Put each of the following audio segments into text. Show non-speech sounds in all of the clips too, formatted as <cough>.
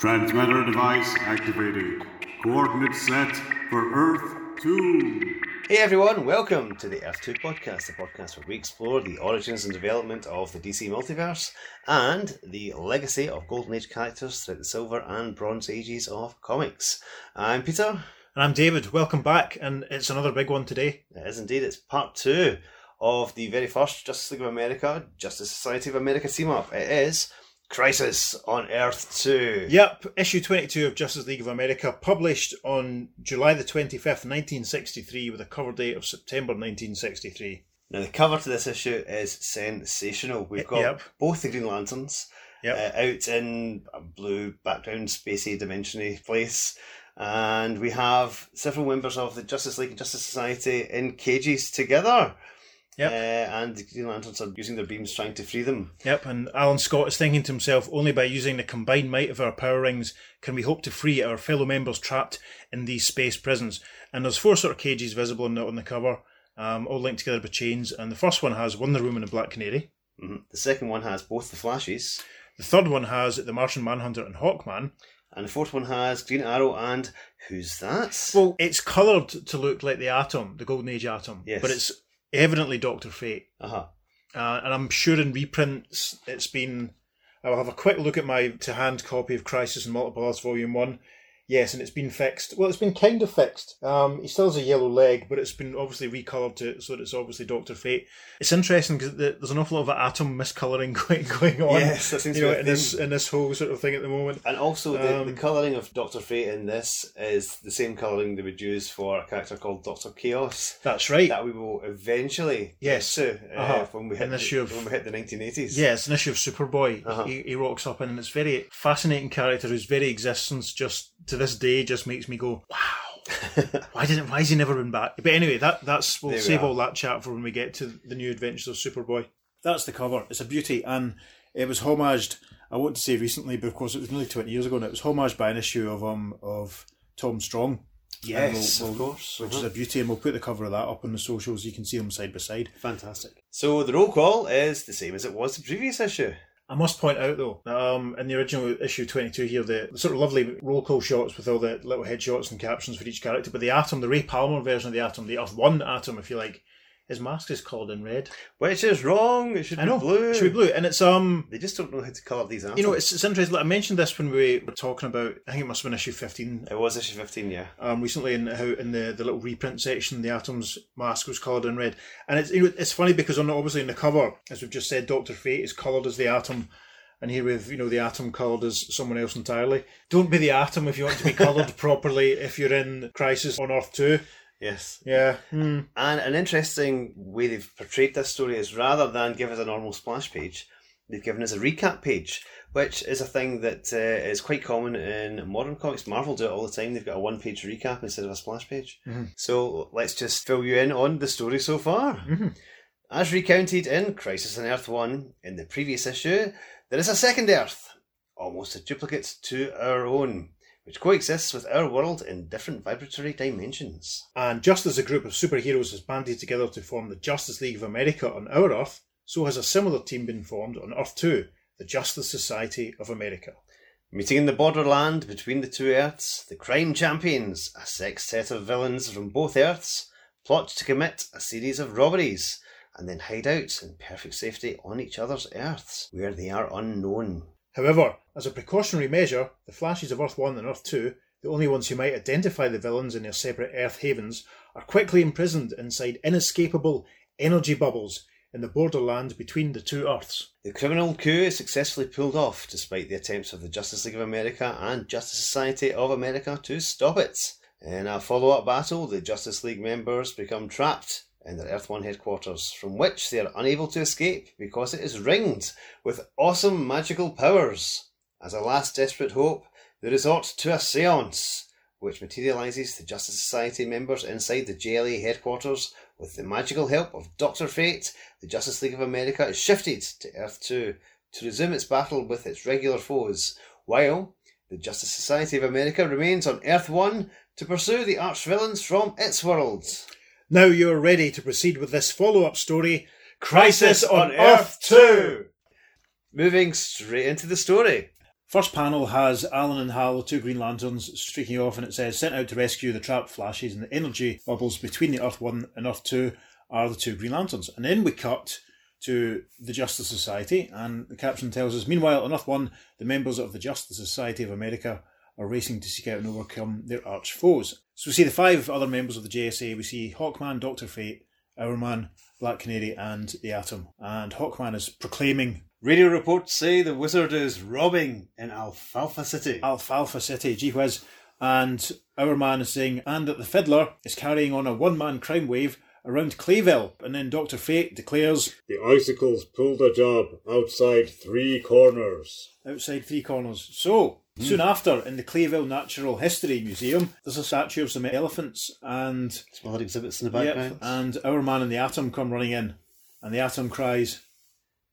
Transmitter device activated. Coordinates set for Earth 2. Hey everyone, welcome to the Earth 2 podcast, the podcast where we explore the origins and development of the DC multiverse and the legacy of Golden Age characters throughout the Silver and Bronze Ages of comics. I'm Peter. And I'm David. Welcome back, and it's another big one today. It is indeed, it's part two of the very first Justice League of America, Justice Society of America team up. It is Crisis on Earth 2. Yep, issue 22 of Justice League of America, published on July the 25th, 1963, with a cover date of September 1963. Now, the cover to this issue is sensational. We've got Yep. both the Green Lanterns Yep. uh, out in a blue background, spacey, dimensiony place. And we have several members of the Justice League and Justice Society in cages together. Yep. Uh, and the Green Lanterns are using their beams trying to free them. Yep, and Alan Scott is thinking to himself, only by using the combined might of our power rings can we hope to free our fellow members trapped in these space prisons. And there's four sort of cages visible on the, on the cover, um, all linked together by chains. And the first one has Wonder Woman and Black Canary. Mhm. The second one has both the Flashes. The third one has the Martian Manhunter and Hawkman. And the fourth one has Green Arrow and who's that? Well, it's coloured to look like the Atom, the Golden Age Atom, Yes. but it's evidently Doctor Fate. uh-huh. Uh, and I'm sure in reprints it's been. I'll have a quick look at my to hand copy of Crisis on Multiple Earths Volume 1. Yes, and it's been fixed. Well, it's been kind of fixed. Um, he still has a yellow leg, but it's been obviously recolored to so that it's obviously Doctor Fate. It's interesting because there's an awful lot of atom miscoloring <laughs> going, going on. Yes, that seems you to know, be in this in this whole sort of thing at the moment. And also, the, the Um, colouring of Doctor Fate in this is the same colouring they would use for a character called Doctor Chaos. That's right. That we will eventually Yes. to uh, Uh-huh. when we hit In this the, issue of- when we hit the 1980s. Yeah, it's an issue of Superboy. Uh-huh. He, he rocks up in, and it's very fascinating character whose very existence just to this day just makes me go, wow. <laughs> why didn't? Why has he never been back? But anyway, that that's we'll There save are. all that chat for when we get to the new adventures of Superboy. That's the cover. It's a beauty, and it was homaged. I want to say recently, but of course it was nearly twenty years ago, and it was homaged by an issue of um of Tom Strong. Yes, And of course. which Uh-huh. is a beauty, and we'll put the cover of that up on the socials. You can see them side by side. Fantastic. So the roll call is the same as it was the previous issue. I must point out though, um, in the original issue twenty two here, the, the sort of lovely roll call shots with all the little headshots and captions for each character, but the Atom, the Ray Palmer version of the Atom, the Earth One Atom, if you like, his mask is coloured in red. Which is wrong. It should I be know, blue. it should be blue, and it's um, They just don't know how to colour these atoms. you know, it's, it's interesting. like, I mentioned this when we were talking about. I think it must have been issue fifteen. It was issue 15, yeah. Um, recently in how in the, the little reprint section, the Atom's mask was coloured in red, and it's you know, it's funny because on obviously in the cover, as we've just said, Doctor Fate is coloured as the Atom, and here with you know the Atom coloured as someone else entirely. Don't be the Atom if you want to be coloured <laughs> properly. If you're in Crisis on Earth Two, Yes. yeah, hmm. And an interesting way they've portrayed this story is rather than give us a normal splash page, they've given us a recap page, which is a thing that uh, is quite common in modern comics. Marvel do it all the time. They've got a one page recap instead of a splash page. Mhm. So let's just fill you in on the story so far. Mhm. As recounted in Crisis on Earth 1 in the previous issue, there is a second Earth, almost a duplicate to our own, which coexists with our world in different vibratory dimensions. And just as a group of superheroes has banded together to form the Justice League of America on our Earth, so has a similar team been formed on Earth 2, the Justice Society of America. Meeting in the borderland between the two Earths, the crime champions, a sextet of villains from both Earths, plot to commit a series of robberies and then hide out in perfect safety on each other's Earths, where they are unknown. However, as a precautionary measure, the Flashes of Earth 1 and Earth 2, the only ones who might identify the villains in their separate Earth havens, are quickly imprisoned inside inescapable energy bubbles in the borderland between the two Earths. The criminal coup is successfully pulled off despite the attempts of the Justice League of America and Justice Society of America to stop it. In a follow up battle, the Justice League members become trapped in their Earth 1 headquarters, from which they are unable to escape because it is ringed with awesome magical powers. As a last desperate hope, they resort to a seance, which materialises the Justice Society members inside the JLA headquarters with the magical help of Dr. Fate the Justice League of America is shifted to Earth 2 to resume its battle with its regular foes, while the Justice Society of America remains on Earth 1 to pursue the arch villains from its world. Now you are ready to proceed with this follow up story Crisis on Earth 2! Moving straight into the story. First panel has Alan and Hal, two Green Lanterns, streaking off, and it says, Sent out to rescue the trapped flashes, and the energy bubbles between the Earth 1 and Earth 2 are the two Green Lanterns. And then we cut to the Justice Society, and the caption tells us, Meanwhile, on Earth 1, the members of the Justice Society of America are racing to seek out and overcome their arch foes. So we see the five other members of the JSA. We see Hawkman, Doctor Fate, Hourman, Black Canary, and the Atom. And Hawkman is proclaiming Radio reports say the wizard is robbing in Alfalfa City. Alfalfa City, gee whiz. And Hourman is saying, and that the fiddler is carrying on a one man crime wave around Clayville. And then Dr. Fate declares, The icicles pulled a job outside three corners. outside three corners. So, soon after, in the Clayville Natural History Museum, there's a statue of some elephants, and Some other exhibits in the yep, background. and Hourman and the Atom come running in. And the Atom cries,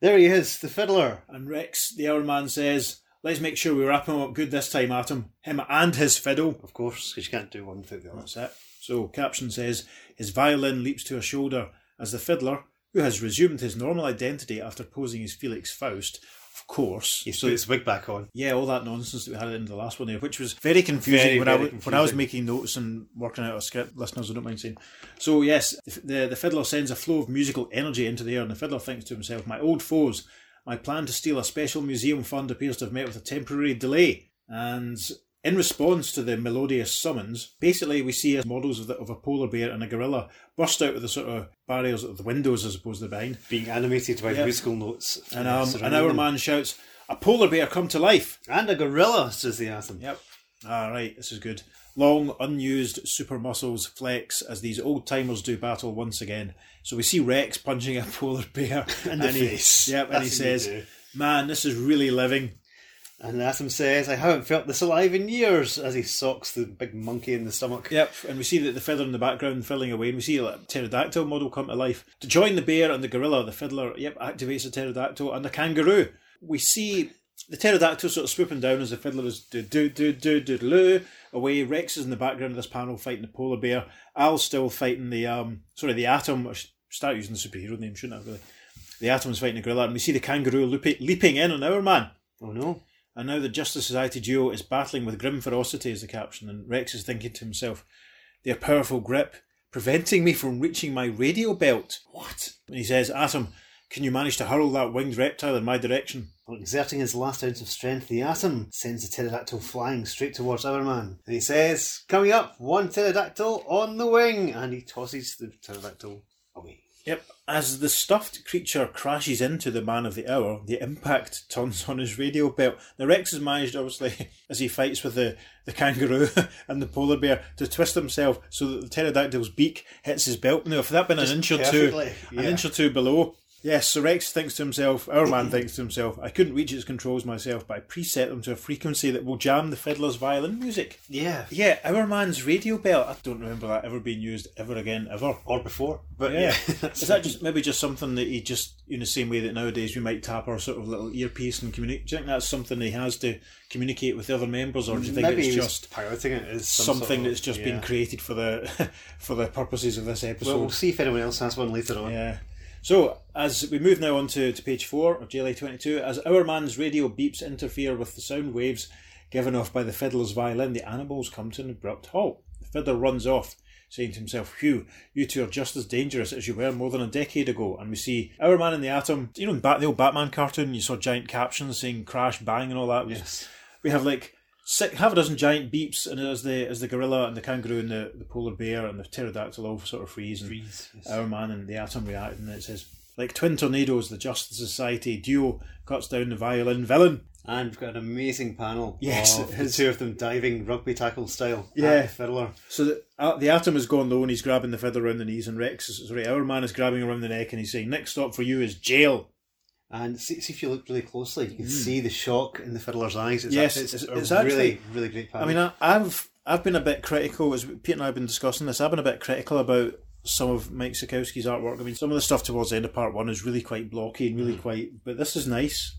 there he is, the fiddler. and Rex, the Hour Man, says, Let's make sure we wrap him up good this time, Atom. Him and his fiddle. Of course, because you can't do one without the other. That's it. So, caption says, His violin leaps to a shoulder as the fiddler, who has resumed his normal identity after posing as Felix Faust, of course. He's put his wig back on. Yeah, all that nonsense that we had in the last one there, which was very confusing Very, when I very w- when I was making notes and working out a script. Listeners, I don't mind saying. So yes, the, the the fiddler sends a flow of musical energy into the air, and the fiddler thinks to himself, "My old foes, my plan to steal a special museum fund appears to have met with a temporary delay." And in response to the melodious summons, basically we see as models of, the, of a polar bear and a gorilla burst out of the sort of barriers of the windows, I suppose they're behind. Being animated by Yep. musical notes. And the um, surrounding and Hourman shouts, "A polar bear come to life!" And a gorilla, says the atom. Yep. Ah, right, this is good. Long, unused super muscles flex as these old timers do battle once again. So we see Rex punching a <laughs> polar bear In the and he- face. Yep, and he That's what you says, "Man, this is really living." And the atom says, I haven't felt this alive in years, as he socks the big monkey in the stomach. Yep, and we see that the fiddler in the background filling away, and we see a pterodactyl model come to life. To join the bear and the gorilla, the fiddler, yep, activates the pterodactyl and the kangaroo. We see the pterodactyl sort of swooping down as the fiddler is do do do do do do away. Rex is in the background of this panel fighting the polar bear. Al's still fighting the um sorry the atom. I start using the superhero name, shouldn't I? Really, the atom's fighting the gorilla, and we see the kangaroo leaping in on Hourman. Oh no. And now the Justice Society duo is battling with grim ferocity, is the caption, and Rex is thinking to himself, their powerful grip preventing me from reaching my radio belt. What? And he says, Atom, can you manage to hurl that winged reptile in my direction? Well, exerting his last ounce of strength, the atom sends the pterodactyl flying straight towards Hourman. And he says, Coming up, one pterodactyl on the wing! And he tosses the pterodactyl. Yep. As the stuffed creature crashes into the man of the hour, the impact turns on his radio belt. Now Rex has managed, obviously, <laughs> as he fights with the, the kangaroo <laughs> and the polar bear, to twist himself so that the pterodactyl's beak hits his belt. Now, if that had been an inch or two, perfectly, an inch or two below. Yes, so Rex thinks to himself, Hourman thinks to himself, I couldn't reach its controls myself, but I preset them to a frequency that will jam the fiddler's violin music. Yeah. Yeah, Hourman's radio belt. I don't remember that ever being used ever again, ever. Or before. But Yeah, yeah. <laughs> <laughs> is that just maybe just something that he just in the same way that nowadays we might tap our sort of little earpiece and communicate? Do you think that's something he has to communicate with the other members, or do you think Maybe it's just piloting it as some something sort of- that's just yeah. been created for the <laughs> for the purposes of this episode? Well, we'll see if anyone else has one later on. Yeah. So, as we move now on to, to page 4 of JLA 22, as Hourman's radio beeps interfere with the sound waves given off by the fiddler's violin, the animals come to an abrupt halt. The fiddler runs off, saying to himself, Phew, you two are just as dangerous as you were more than a decade ago. And we see Hourman in the atom, you know, in Bat- the old Batman cartoon, you saw giant captions saying crash, bang, and all that. Yes. We have like six, half a dozen giant beeps, and as the as the gorilla and the kangaroo and the, the polar bear and the pterodactyl all sort of freeze, and Freeze, yes. Hourman and the atom react, and it says, like twin tornadoes, the Justice Society duo cuts down the violin villain. And we've got an amazing panel Yes, of the two of them diving rugby tackle style Yeah. fiddler. So the, uh, the atom has gone low and he's grabbing the fiddler around the knees, and Rex, is, sorry, Hourman is grabbing around the neck and he's saying, next stop for you is jail. And see, see if you look really closely, you can hmm. see the shock in the fiddler's eyes. It's. Yes, actually, it's, it's- a it's really, actually- really great panel. I mean, I, I've I've been a bit critical, as Pete and I have been discussing this, I've been a bit critical about some of Mike Sekowsky's artwork. I mean, some of the stuff towards the end of part one is really quite blocky and really hmm. quite, but this is nice.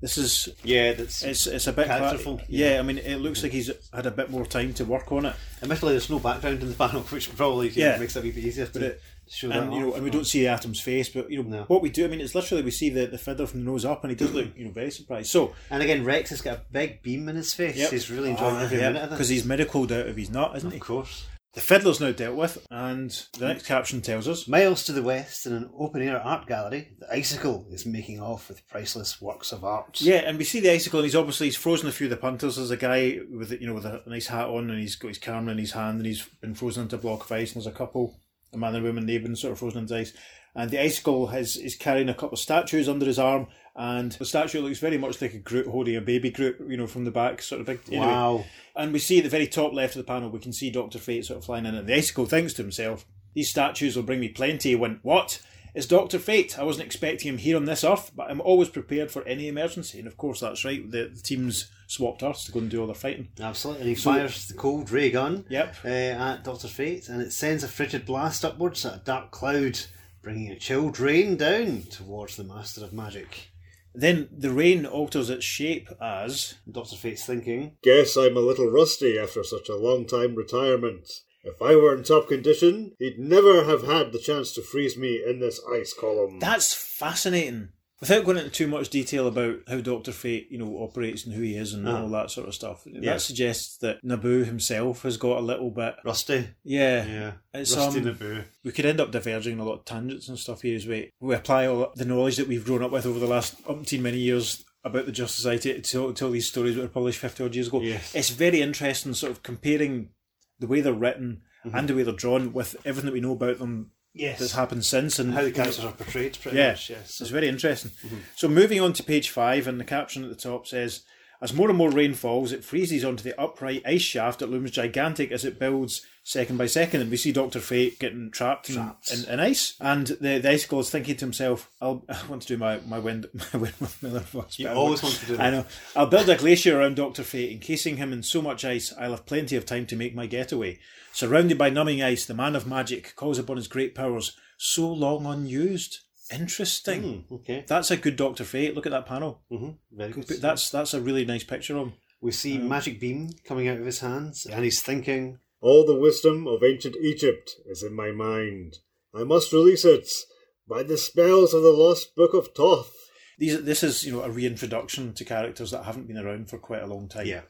This is Yeah, that's. it's it's a bit cla- Characterful, Yeah. I mean, it looks like he's had a bit more time to work on it. Admittedly, there's no background in the <laughs> panel, which probably Yeah. makes it a bit easier to it- show And you know, off. and we don't see Atom's face, but you know No. what we do. I mean, it's literally we see the, the feather from the nose up, and he does look <clears throat> you know very surprised. So And again, Rex has got a big beam in his face. Yep. He's really enjoying ah, every minute of this. because he's medicaled out of his nut, isn't he? Of course. The fiddler's now dealt with, and the next caption tells us Miles to the west, in an open air art gallery, the icicle is making off with priceless works of art. Yeah, and we see the icicle, and he's obviously he's frozen a few of the punters. There's a guy with you know with a nice hat on, and he's got his camera in his hand, and he's been frozen into a block of ice. And there's a couple, a man and a woman, they've been sort of frozen in ice. And the icicle has is carrying a couple of statues under his arm, and the statue looks very much like a group holding a baby group, you know, from the back, sort of big. Anyway, Wow. And we see at the very top left of the panel, we can see Doctor Fate sort of flying in, and the icicle thinks to himself, "These statues will bring me plenty." He went, "What?" It's Doctor Fate. I wasn't expecting him here on this Earth, but I'm always prepared for any emergency. And of course, that's right. The, the team's swapped Earths to go and do all their fighting. Absolutely. And he fires the cold ray gun Yep. uh, at Dr. Fate, and it sends a frigid blast upwards at a dark cloud, bringing a chilled rain down towards the Master of Magic. Then the rain alters its shape as Dr. Fate's thinking, Guess I'm a little rusty after such a long time retirement. If I were in top condition, he'd never have had the chance to freeze me in this ice column. That's fascinating. Without going into too much detail about how Doctor Fate, you know, operates and who he is and Ah. all that sort of stuff, Yeah. that suggests that Nabu himself has got a little bit. Rusty. Yeah, Yeah. It's, Rusty um, Nabu. we could end up diverging in a lot of tangents and stuff here as we we apply all the knowledge that we've grown up with over the last umpteen many years about the Just Society to tell, tell these stories that were published fifty odd years ago. Yes. It's very interesting, sort of comparing the way they're written Mm-hmm. and the way they're drawn with everything that we know about them Yes. that's happened since and How the characters are portrayed, pretty yeah, much, yes. it's very interesting. Mm-hmm. So moving on to page five, and the caption at the top says, "As more and more rain falls, it freezes onto the upright ice shaft that looms gigantic as it builds second by second, And we see Doctor Fate getting trapped, in, in, in ice, and the, the icicle is thinking to himself, "I'll <laughs> I want to do my my wind <laughs> my Windmill <laughs> Miller voice. You I always want to do that. I know. I'll build a glacier around Doctor Fate, encasing him in so much ice, I'll have plenty of time to make my getaway. Surrounded by numbing ice, the man of magic calls upon his great powers, so long unused. Interesting. Hmm, okay. That's a good Doctor Fate. Look at that panel. hmm Very good. That's that's a really nice picture of him. we see magic beam coming out of his hands, and he's thinking, All the wisdom of ancient Egypt is in my mind. I must release it by the spells of the lost book of Thoth. These this is you know a reintroduction to characters that haven't been around for quite a long time. Yeah.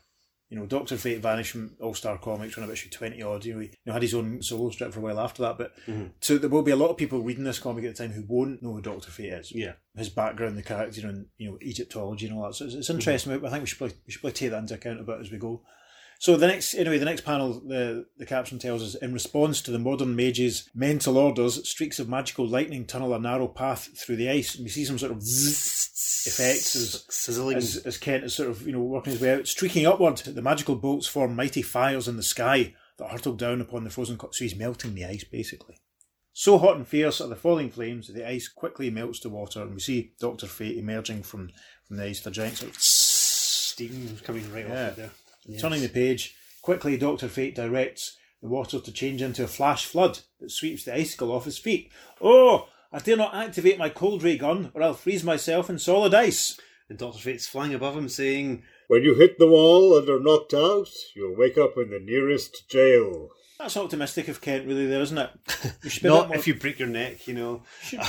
You know, Doctor Fate vanished from All Star Comics when about issue twenty odd. You know, he you know, had his own solo strip for a while after that. But Mhm. so there will be a lot of people reading this comic at the time who won't know who Doctor Fate is. yeah. His background, the character, you know, and, you know, Egyptology and all that. So it's, it's interesting. I think we should probably, we should probably take that into account a bit as we go. So the next, anyway, the next panel, the the caption tells us, in response to the modern mage's mental orders, streaks of magical lightning tunnel a narrow path through the ice, and we see some sort of zzz effects as, sizzling. as as Kent is sort of you know working his way out, streaking upward. The magical bolts form mighty fires in the sky that hurtle down upon the frozen. Co- so he's melting the ice basically. So hot and fierce are the falling flames that the ice quickly melts to water, and we see Doctor Fate emerging from from the ice. The giant sort of steam coming right Yeah. off of there. Yes. Turning the page, quickly Doctor Fate directs the water to change into a flash flood that sweeps the icicle off his feet. Oh, I dare not activate my cold ray gun, or I'll freeze myself in solid ice. And Dr. Fate's flying above him saying, When you hit the wall and are knocked out, you'll wake up in the nearest jail. That's optimistic of Kent, really, there, isn't it? We should be a Not more- if you break your neck, you know. should,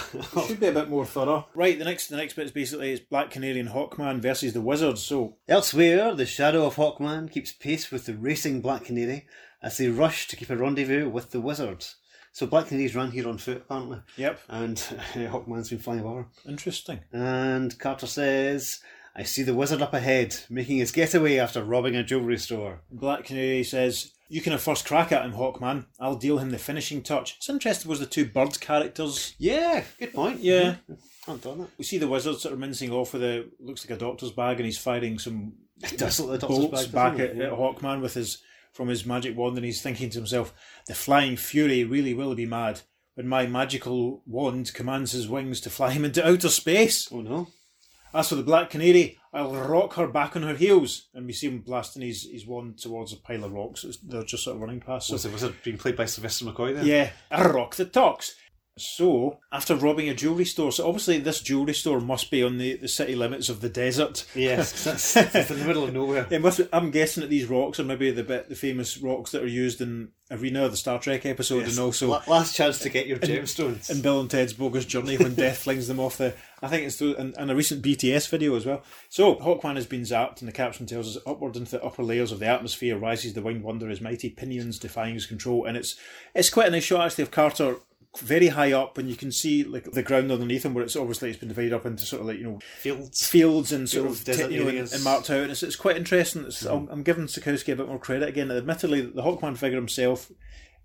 should be a bit more thorough. Right, the next the next bit is basically is Black Canary and Hawkman versus the Wizards. So Elsewhere, the shadow of Hawkman keeps pace with the racing Black Canary as they rush to keep a rendezvous with the wizards. So Black Canary's run here on foot, apparently, yep, and <laughs> Hawkman's been flying above interesting. And Carter says, I see the wizard up ahead, making his getaway after robbing a jewellery store. Black Canary says, "You can have first crack at him, Hawkman. I'll deal him the finishing touch." It's interesting. Was the two bird characters? Yeah, good point. Yeah. Mhm. I haven't done that. We see the wizard sort of mincing off with a looks like a doctor's bag, and he's firing some <laughs> Does look like a doctor's bolts bag, back at, at Hawkman with his from his magic wand, and he's thinking to himself, "The flying fury really will be mad when my magical wand commands his wings to fly him into outer space." Oh no. As for the Black Canary, I'll rock her back on her heels. And we see him blasting his, his wand towards a pile of rocks. They're just sort of running past. So, Was the wizard being played by Sylvester McCoy then? yeah, I rock the talks. So, after robbing a jewellery store, so obviously this jewellery store must be on the, the city limits of the desert. Yes, <laughs> that's it's in the middle of nowhere. And with, I'm guessing that these rocks are maybe the bit the famous rocks that are used in Arena, the Star Trek episode, and also La- last chance to get your gemstones. in Bill and Ted's Bogus Journey when <laughs> Death flings them off the. I think it's through, and, and a recent BTS video as well. So Hawkman has been zapped, and the caption tells us upward into the upper layers of the atmosphere rises the winged wonder, his mighty pinions defying his control, and it's it's quite a nice shot actually of Carter. Very high up, and you can see like the ground underneath him, where it's obviously it's been divided up into sort of like you know Fields. fields and sort Fields, of desert you know, and, areas. and marked out. And it's, it's quite interesting. It's, hmm. I'm, I'm giving Sekowsky a bit more credit again. Admittedly, the Hawkman figure himself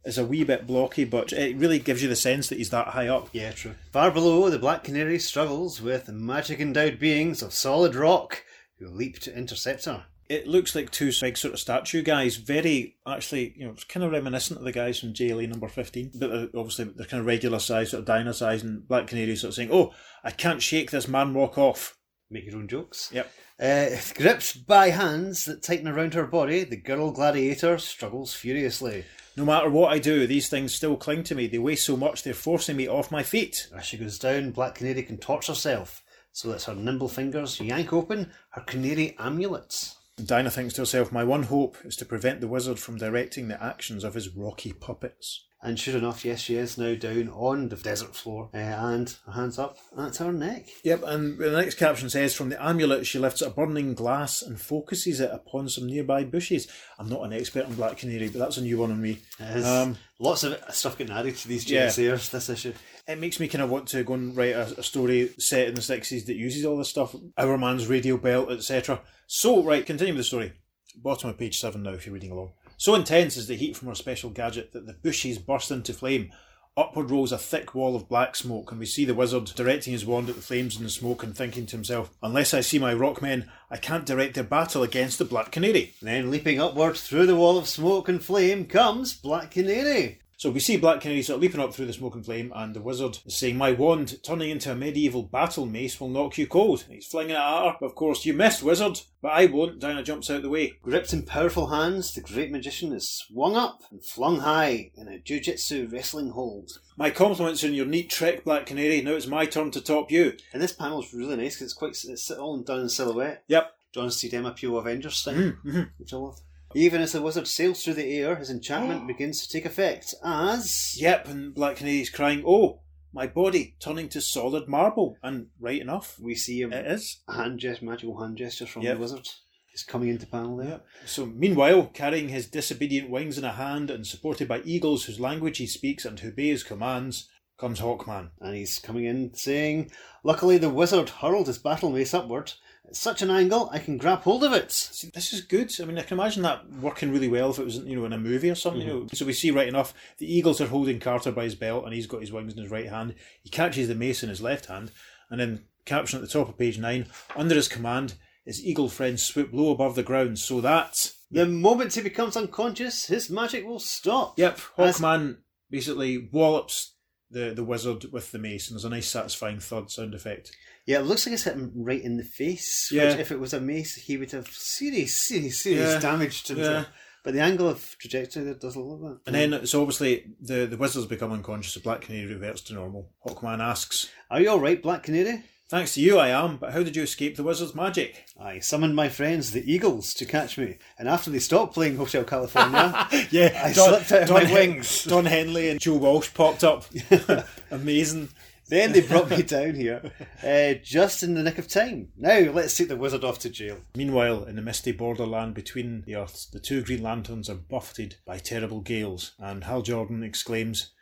is a wee bit blocky, but it really gives you the sense that he's that high up. Yeah, true. Far below, the Black Canary struggles with magic endowed beings of solid rock who leap to intercept her. It looks like two big sort of statue guys. Very actually, you know, it's kind of reminiscent of the guys from JLA number fifteen, but they're, obviously they're kind of regular size, sort of dino size, and Black Canary sort of saying, "Oh, I can't shake this man rock off." Make your own jokes. Yep. Uh, gripped by hands that tighten around her body, the girl gladiator struggles furiously. No matter what I do, these things still cling to me. They weigh so much they're forcing me off my feet. As she goes down, Black Canary contorts herself so that her nimble fingers yank open her canary amulets. Dinah thinks to herself, My one hope is to prevent the wizard from directing the actions of his rocky puppets. And sure enough, yes, she is now down on the desert floor uh, and her hands up at her neck. Yep, and the next caption says, From the amulet, she lifts a burning glass and focuses it upon some nearby bushes. I'm not an expert on Black Canary, but that's a new one on me. It is. Um, Lots of stuff getting added to these Yeah. James this issue. it makes me kind of want to go and write a, a story set in the 60s that uses all this stuff. Hourman's Radio Belt, etc. So, right, continue with the story. Bottom of page 7 now, if you're reading along. So intense is the heat from her special gadget that the bushes burst into flame. Upward rolls a thick wall of black smoke, and we see the wizard directing his wand at the flames and the smoke and thinking to himself, Unless I see my rock men, I can't direct their battle against the Black Canary. Then, leaping upward through the wall of smoke and flame, comes Black Canary. So we see Black Canary sort of leaping up through the smoke and flame, and the wizard is saying, My wand, turning into a medieval battle mace, will knock you cold. He's flinging it at her. Of course, you missed, wizard, but I won't. Dinah jumps out the way. Gripped in powerful hands, the great magician is swung up and flung high in a jujitsu wrestling hold. My compliments on your neat trick, Black Canary. Now it's my turn to top you. And this panel is really nice because it's quite it's all done in silhouette. Yep. John C. Demapio Avengers thing, Mm-hmm. which I love. Even as the wizard sails through the air, his enchantment <gasps> begins to take effect as Yep, and Black Canary's crying, Oh, my body turning to solid marble. And right enough, we see him. it is. hand gesture, magical hand gesture from Yep. the wizard. He's coming into panel there. So, meanwhile, carrying his disobedient wings in a hand and supported by eagles whose language he speaks and who obey his commands, comes Hawkman. And he's coming in saying, Luckily the wizard hurled his battle mace upward. At such an angle, I can grab hold of it. See, this is good. I mean, I can imagine that working really well if it was, you know, in a movie or something. You mm-hmm. know, so we see right enough the eagles are holding Carter by his belt, and he's got his wings in his right hand. He catches the mace in his left hand, and then caption at the top of page nine: under his command, his eagle friends swoop low above the ground, so that The moment he becomes unconscious, his magic will stop. yep, As- Hawkman basically wallops the the wizard with the mace, and there's a nice satisfying thud sound effect. Yeah, it looks like it's hit him right in the face. Yeah. If it was a mace, he would have serious, serious, serious Yeah. damage to himself. But the angle of trajectory there does a lot of that. And then, so obviously, the, the wizard's become unconscious, the Black Canary reverts to normal. Hawkman asks, Are you alright, Black Canary? Thanks to you, I am, but how did you escape the wizard's magic? I summoned my friends, the Eagles, to catch me, and after they stopped playing Hotel California, <laughs> Yeah, I slipped out of my wings. Don Henley and Joe Walsh popped up. <laughs> <laughs> Amazing. Then they brought me <laughs> down here, uh, just in the nick of time. Now let's take the wizard off to jail. Meanwhile, in the misty borderland between the Earths, the two Green Lanterns are buffeted by terrible gales, and Hal Jordan exclaims,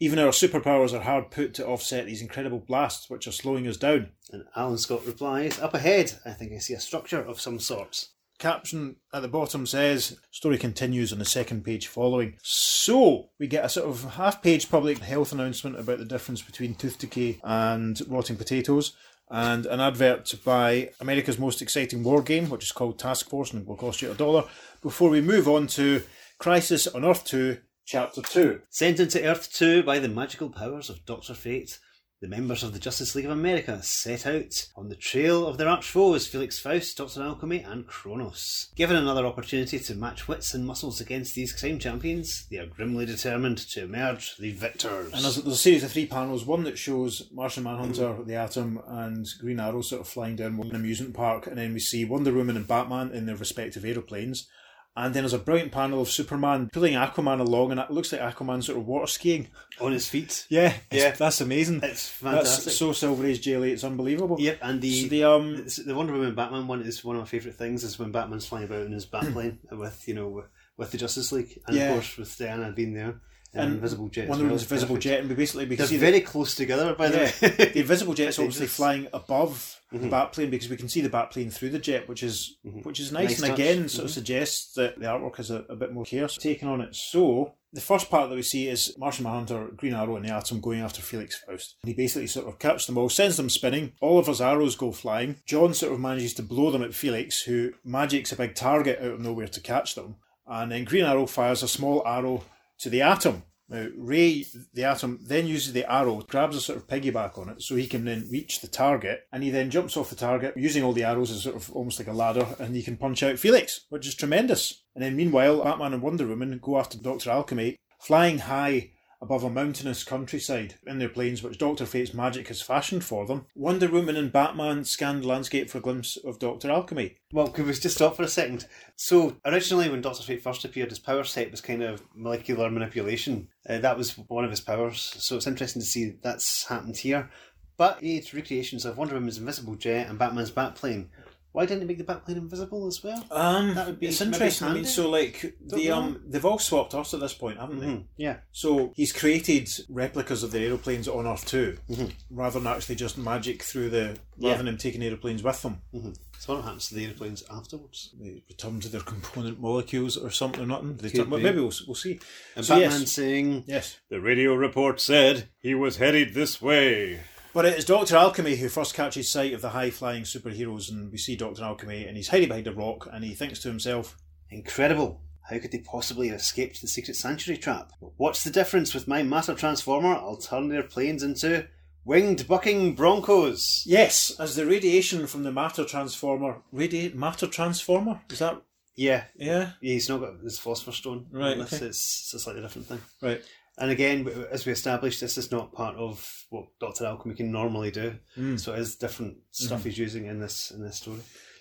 Even our superpowers are hard put to offset these incredible blasts which are slowing us down. And Alan Scott replies, Up ahead, I think I see a structure of some sort. Caption at the bottom says story continues on the second page following so we get a sort of half page public health announcement about the difference between tooth decay and rotting potatoes and an advert by America's most exciting war game, which is called Task Force and will cost you a dollar, before we move on to Crisis on Earth 2, Chapter 2. Sent into Earth 2 by the magical powers of Dr. Fate, the members of the Justice League of America set out on the trail of their arch foes, Felix Faust, Dr. Alchemy, and Chronos. Given another opportunity to match wits and muscles against these crime champions, they are grimly determined to emerge the victors. And there's, there's a series of three panels. One that shows Martian Manhunter, the Atom, and Green Arrow sort of flying down an amusement park, and then we see Wonder Woman and Batman in their respective aeroplanes. And then there's a brilliant panel of Superman pulling Aquaman along, and it looks like Aquaman sort of water skiing. on his feet. Yeah, Yeah. that's amazing. It's fantastic. That's so Silver Age Jelly, it's unbelievable. Yep, and the So the um, the Wonder Woman Batman one is one of my favourite things is when Batman's flying about in his Batplane <clears throat> with you know with, with the Justice League and Yeah. of course with Diana being there and, And Invisible Jet. as Wonder well. Woman's Invisible Perfect. Jet, and we basically we They're see very close together by the Yeah, way. <laughs> the invisible jet's <laughs> obviously flying above Mhm. the Batplane because we can see the bat plane through the jet, which is Mhm. which is nice, Nice and touch. again sort of Mhm. suggests that the artwork has a, a bit more care taken on it. So the first part that we see is Martian Manhunter, Green Arrow, and the Atom going after Felix Faust. And he basically sort of catches them all, sends them spinning. All of his arrows go flying. John sort of manages to blow them at Felix, who magics a big target out of nowhere to catch them. And then Green Arrow fires a small arrow to the Atom. Now, Ray, the Atom, then uses the arrow, grabs a sort of piggyback on it so he can then reach the target, and he then jumps off the target using all the arrows as sort of almost like a ladder, and he can punch out Felix, which is tremendous. And then meanwhile, Batman and Wonder Woman go after Dr. Alchemy, flying high above a mountainous countryside in their planes which Dr. Fate's magic has fashioned for them. Wonder Woman and Batman scan the landscape for a glimpse of Dr. Alchemy. well, could we just stop for a second? So originally, when Doctor Fate first appeared, his power set was kind of molecular manipulation. Uh, that was one of his powers. So it's interesting to see that's happened here. But it's recreations of Wonder Woman's invisible jet and Batman's Batplane. Why didn't it make the Batplane invisible as well? Um, That would be it's maybe interesting. I mean, so like the know. um, they've all swapped us at this point, haven't they? Mhm, Yeah. So he's created replicas of the aeroplanes on Earth too, Mhm. rather than actually just magic through the Yeah. rather than him taking aeroplanes with them. hmm So what happens to the airplanes afterwards? They return to their component molecules or something or nothing. They turn, well, maybe we'll, we'll see. And So, Batman yes. saying, Yes. The radio report said he was headed this way. But it is Dr. Alchemy who first catches sight of the high flying superheroes, and we see Dr. Alchemy, and he's hiding behind a rock, and he thinks to himself, Incredible. How could they possibly have escaped the secret sanctuary trap? What's the difference with my matter transformer? I'll turn their planes into winged bucking broncos. Yes, as the radiation from the matter transformer. Radiate matter transformer? Is that. Yeah, Yeah? yeah, he's not got this phosphor stone. Right, This okay. is it's a slightly different thing. Right. And again, as we established, this is not part of what Doctor Alchemy can normally do. Mm. So it is different stuff he's using in this in this story.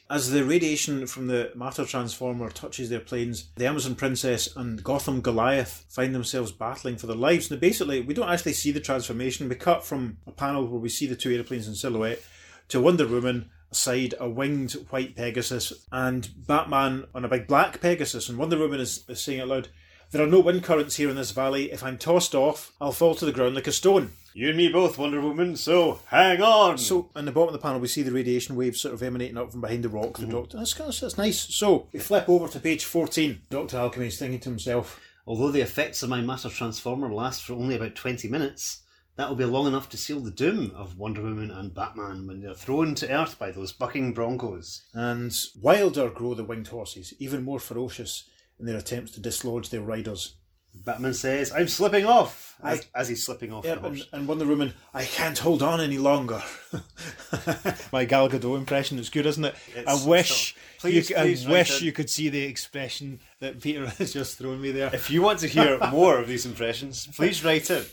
As the radiation from the matter transformer touches their planes, the Amazon Princess and Gotham Goliath find themselves battling for their lives. Now, basically, we don't actually see the transformation. We cut from a panel where we see the two airplanes in silhouette to Wonder Woman aside a winged white Pegasus and Batman on a big black Pegasus. And Wonder Woman is, is saying out loud, There are no wind currents here in this valley. If I'm tossed off, I'll fall to the ground like a stone. You and me both, Wonder Woman, so hang on! So, in the bottom of the panel, we see the radiation waves sort of emanating up from behind the rock. The mm-hmm. doctor, that's, that's, that's nice. So, we flip over to page 14. Dr. Alchemy is thinking to himself, Although the effects of my matter transformer last for only about 20 minutes, that will be long enough to seal the doom of Wonder Woman and Batman when they're thrown to earth by those bucking broncos. and wilder grow the winged horses, even more ferocious in their attempts to dislodge their riders. Batman says, I'm slipping off! As, I- as he's slipping off Yep, the and, and Wonder Woman, I can't hold on any longer. <laughs> My Gal Gadot impression is good, isn't it? It's I wish, so- please, you, please I wish you could see the expression that Peter <laughs> has just thrown me there. If you want to hear <laughs> more of these impressions, please write in.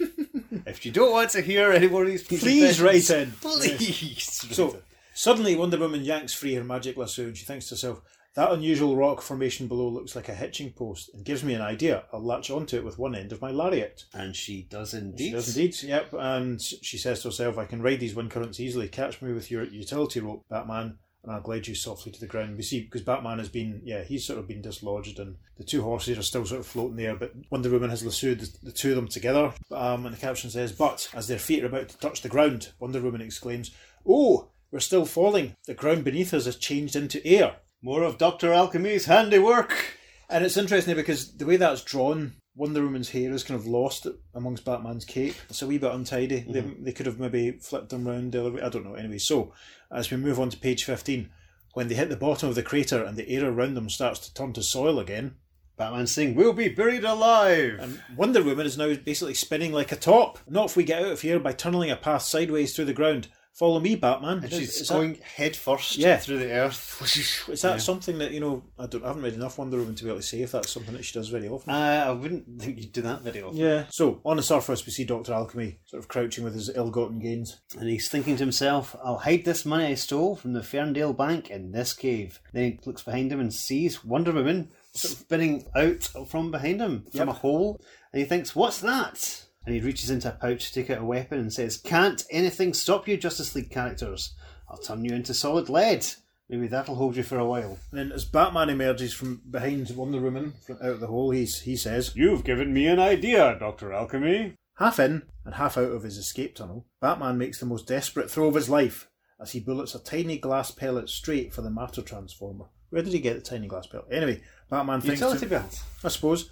If you don't want to hear any more of these, Please write in. Please. write So in. suddenly, Wonder Woman yanks free her magic lasso, and she thinks to herself, "That unusual rock formation below looks like a hitching post, and gives me an idea. I'll latch onto it with one end of my lariat." And she does indeed. She does indeed. Yep. And she says to herself, "I can ride these wind currents easily. Catch me with your utility rope, Batman." And I'll glide you softly to the ground. We see because Batman has been, yeah, he's sort of been dislodged, and the two horses are still sort of floating there. But Wonder Woman has lassoed the, the two of them together. Um, and the caption says, "But as their feet are about to touch the ground, Wonder Woman exclaims, "Oh, we're still falling! The ground beneath us has changed into air." More of Dr. Alchemy's handiwork. And it's interesting because the way that's drawn, Wonder Woman's hair is kind of lost amongst Batman's cape. It's a wee bit untidy. They, mm-hmm. they could have maybe flipped them round the other way. I don't know. Anyway, so as we move on to page 15, when they hit the bottom of the crater and the air around them starts to turn to soil again, Batman's saying, We'll be buried alive! And Wonder Woman is now basically spinning like a top. Not if we get out of here by tunneling a path sideways through the ground. Follow me, Batman. and she's is that- going head first Yeah. through the earth. <laughs> Is that something that you know? I, don't, I haven't read enough Wonder Woman to be able to say if that's something that she does very often. Uh, I wouldn't think you'd do that very often. yeah. So on the surface, we see Doctor Alchemy sort of crouching with his ill-gotten gains. And he's thinking to himself, I'll hide this money I stole from the Ferndale Bank in this cave. Then he looks behind him and sees Wonder Woman spinning out from behind him from a hole. And he thinks, What's that? And he reaches into a pouch to take out a weapon and says, Can't anything stop you, Justice League characters? I'll turn you into solid lead. Maybe that'll hold you for a while. And then as Batman emerges from behind Wonder Woman from out of the hole, he's he says, You've given me an idea, Dr. Alchemy. half in and half out of his escape tunnel, Batman makes the most desperate throw of his life as he bullets a tiny glass pellet straight for the matter transformer. Where did he get the tiny glass pellet? Anyway, Batman thinks. Utility to- belt. I suppose.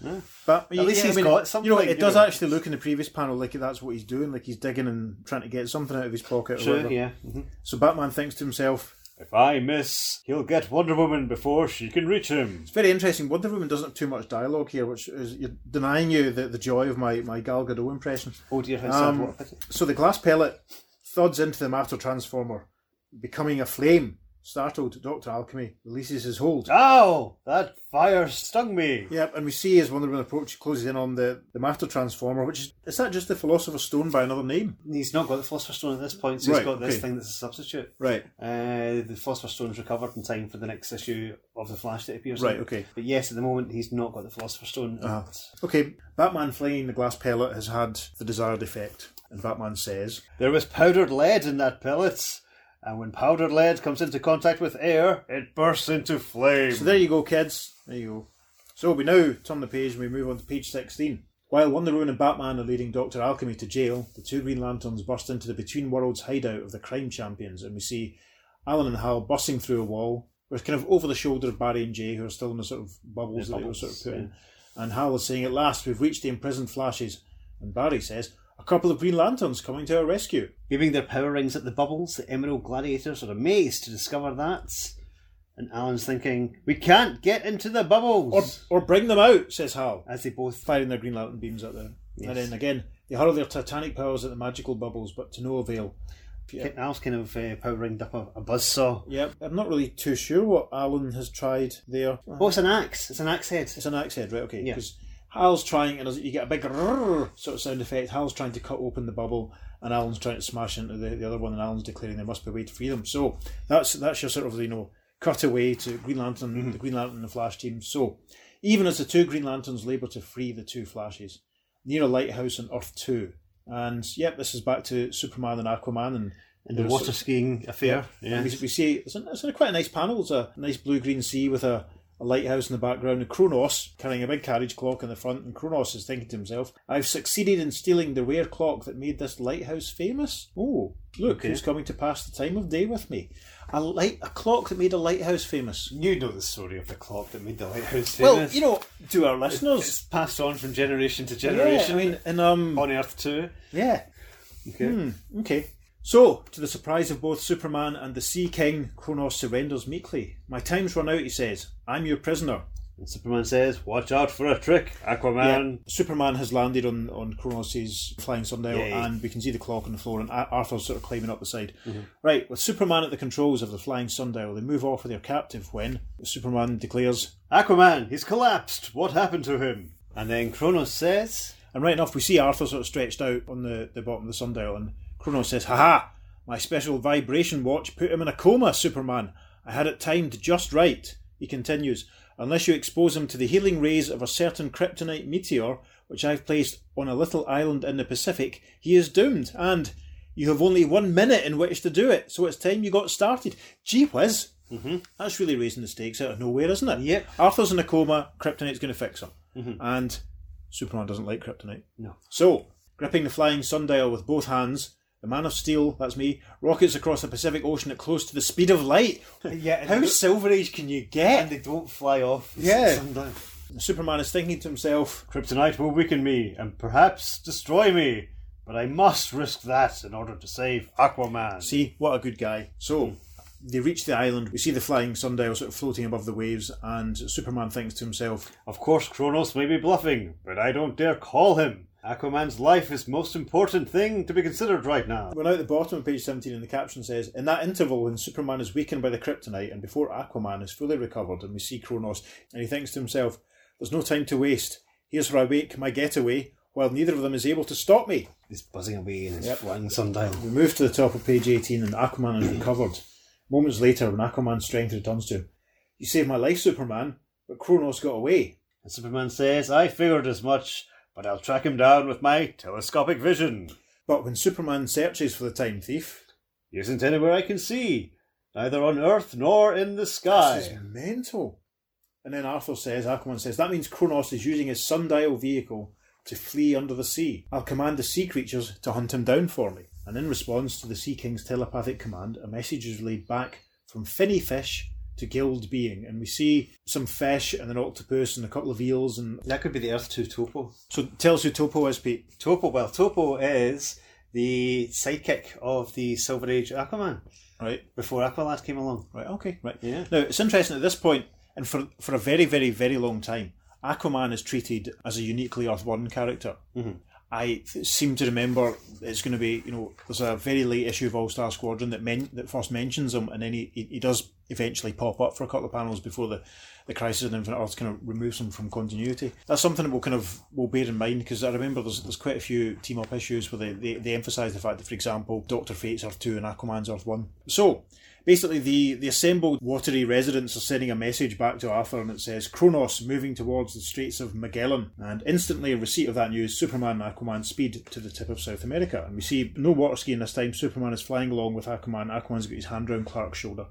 But At least yeah, he's I mean, got something, You know, it you does know. actually look in the previous panel like that's what he's doing, like he's digging and trying to get something out of his pocket. Sure, whatever. yeah. mhm. So Batman thinks to himself, If I miss, he'll get Wonder Woman before she can reach him. It's very interesting. Wonder Woman doesn't have too much dialogue here, which is you're denying you the, the joy of my, my Gal Gadot impression. Oh dear, how Um, sad. What a pity. So the glass pellet thuds into the matter transformer, becoming a flame. Startled, Dr. Alchemy releases his hold. Ow! That fire stung me. Yep, and we see as Wonder Woman approaches, closes in on the, the matter transformer, which is is that just the Philosopher's Stone by another name? He's not got the Philosopher's Stone at this point, so Right, he's got this okay. thing that's a substitute. Right. Uh, the Philosopher's Stone's recovered in time for the next issue of The Flash that appears. Right, in. okay. But yes, at the moment, he's not got the Philosopher's Stone. Uh-huh. Okay, Batman flinging the glass pellet has had the desired effect. And Batman says, There was powdered lead in that pellet, and when powdered lead comes into contact with air, it bursts into flame. So there you go, kids. There you go. So we now turn the page and we move on to page 16. While Wonder Woman and Batman are leading Dr. Alchemy to jail, the two Green Lanterns burst into the Between Worlds hideout of the crime champions, and we see Alan and Hal busting through a wall. We're kind of over the shoulder of Barry and Jay, who are still in the sort of bubbles that they were sort of put in. And Hal is saying, At last, we've reached the imprisoned flashes. And Barry says, A couple of Green Lanterns coming to our rescue. Waving their power rings at the bubbles, the Emerald Gladiators are amazed to discover that. And Alan's thinking, We can't get into the bubbles! or bring them out, says Hal. As they both firing their Green Lantern beams at them. Yes. And then again, they hurl their titanic powers at the magical bubbles, but to no avail. Yeah. Al's kind of uh, power ringed up a, a buzzsaw. Yep, I'm not really too sure what Alan has tried there. Oh, it's an axe. It's an axe head. It's an axe head, right? Okay, Yeah. Hal's trying, and you get a big sort of sound effect. Hal's trying to cut open the bubble, and Alan's trying to smash into the, the other one, and Alan's declaring there must be a way to free them. So that's that's your sort of you know cut away to Green Lantern, Mm-hmm. the Green Lantern and the Flash team. So even as the two Green Lanterns labour to free the two Flashes near a lighthouse on Earth Two, and yep, this is back to Superman and Aquaman and. And the water skiing affair. Yeah, We, we see it's, a, it's a quite a nice panel. It's a nice blue green sea with a, a lighthouse in the background. And Chronos carrying a big carriage clock in the front. And Chronos is thinking to himself, "I've succeeded in stealing the rare clock that made this lighthouse famous. Oh, look Okay. who's coming to pass the time of day with me! A light, a clock that made a lighthouse famous. You know the story of the clock that made the lighthouse famous. Well, you know, to our it's listeners, passed on from generation to yeah, generation. I mean, and um, on Earth too. yeah, Okay. Hmm, okay. So, to the surprise of both Superman and the Sea King, Chronos surrenders meekly. My time's run out, he says. I'm your prisoner. And Superman says, "Watch out for a trick, Aquaman." Superman has landed on, on Chronos' flying sundial, Yay. and we can see the clock on the floor, and Arthur's sort of climbing up the side. Mm-hmm. Right, with Superman at the controls of the flying sundial, they move off with their captive when Superman declares, Aquaman, he's collapsed. What happened to him? And then Chronos says, and right enough, we see Arthur sort of stretched out on the, the bottom of the sundial, and Chronos says, Haha, my special vibration watch put him in a coma, Superman. I had it timed just right. He continues, unless you expose him to the healing rays of a certain kryptonite meteor, which I've placed on a little island in the Pacific, he is doomed, and you have only one minute in which to do it, so it's time you got started. Gee whiz! Mm-hmm. That's really raising the stakes out of nowhere, isn't it? Yep. Arthur's in a coma, kryptonite's going to fix him. And Superman doesn't like kryptonite. "No." So, gripping the flying sundial with both hands, the Man of Steel, that's me, rockets across the Pacific Ocean at close to the speed of light. <laughs> Yeah. How Silver Age can you get? And they don't fly off. Yeah. Superman is thinking to himself, Kryptonite will weaken me and perhaps destroy me, but I must risk that in order to save Aquaman. see, what a good guy. So, they reach the island. We see the flying sundial sort of floating above the waves, and Superman thinks to himself, Of course, Chronos may be bluffing, but I don't dare call him. Aquaman's life is most important thing to be considered right now. We're now at the bottom of page 17, and the caption says, In that interval when Superman is weakened by the kryptonite and before Aquaman is fully recovered, and we see Chronos, and he thinks to himself, There's no time to waste. Here's where I make my getaway, while neither of them is able to stop me. He's buzzing away in his Yep. flying sundial. We move to the top of page 18, and Aquaman is recovered. Moments later, when Aquaman's strength returns to him, You saved my life, Superman, but Chronos got away. And Superman says, I figured as much, but I'll track him down with my telescopic vision. But when Superman searches for the time thief, He isn't anywhere I can see, neither on Earth nor in the sky. this is mental. And then Arthur says, Aquaman says, that means Chronos is using his sundial vehicle to flee under the sea. I'll command the sea creatures to hunt him down for me. And in response to the Sea King's telepathic command, a message is relayed back from Finny Fish to Guild Being. And we see some fish and an octopus and a couple of eels. And That could be the Earth 2 Topo. so tell us who Topo is, Pete. Topo, well, Topo is the sidekick of the Silver Age Aquaman Right, before Aqualad came along. right, okay, right. Yeah. Now, it's interesting at this point, and for, for a very, very, very long time, Aquaman is treated as a uniquely Earth 1 character. Mhm. I seem to remember it's going to be, you know, there's a very late issue of All Star Squadron that men- that first mentions him, and then he, he, he does eventually pop up for a couple of panels before the, the Crisis on Infinite Earth kind of removes them from continuity. That's something that we'll kind of we'll bear in mind because I remember there's, there's quite a few team up issues where they, they, they emphasise the fact that, for example, Doctor Fate's Earth 2 and Aquaman's Earth 1. So, Basically, the, the assembled watery residents are sending a message back to Arthur, and it says Chronos moving towards the Straits of Magellan. And instantly, in receipt of that news, Superman and Aquaman speed to the tip of South America. And we see no water skiing this time. Superman is flying along with Aquaman. Aquaman's got his hand around Clark's shoulder.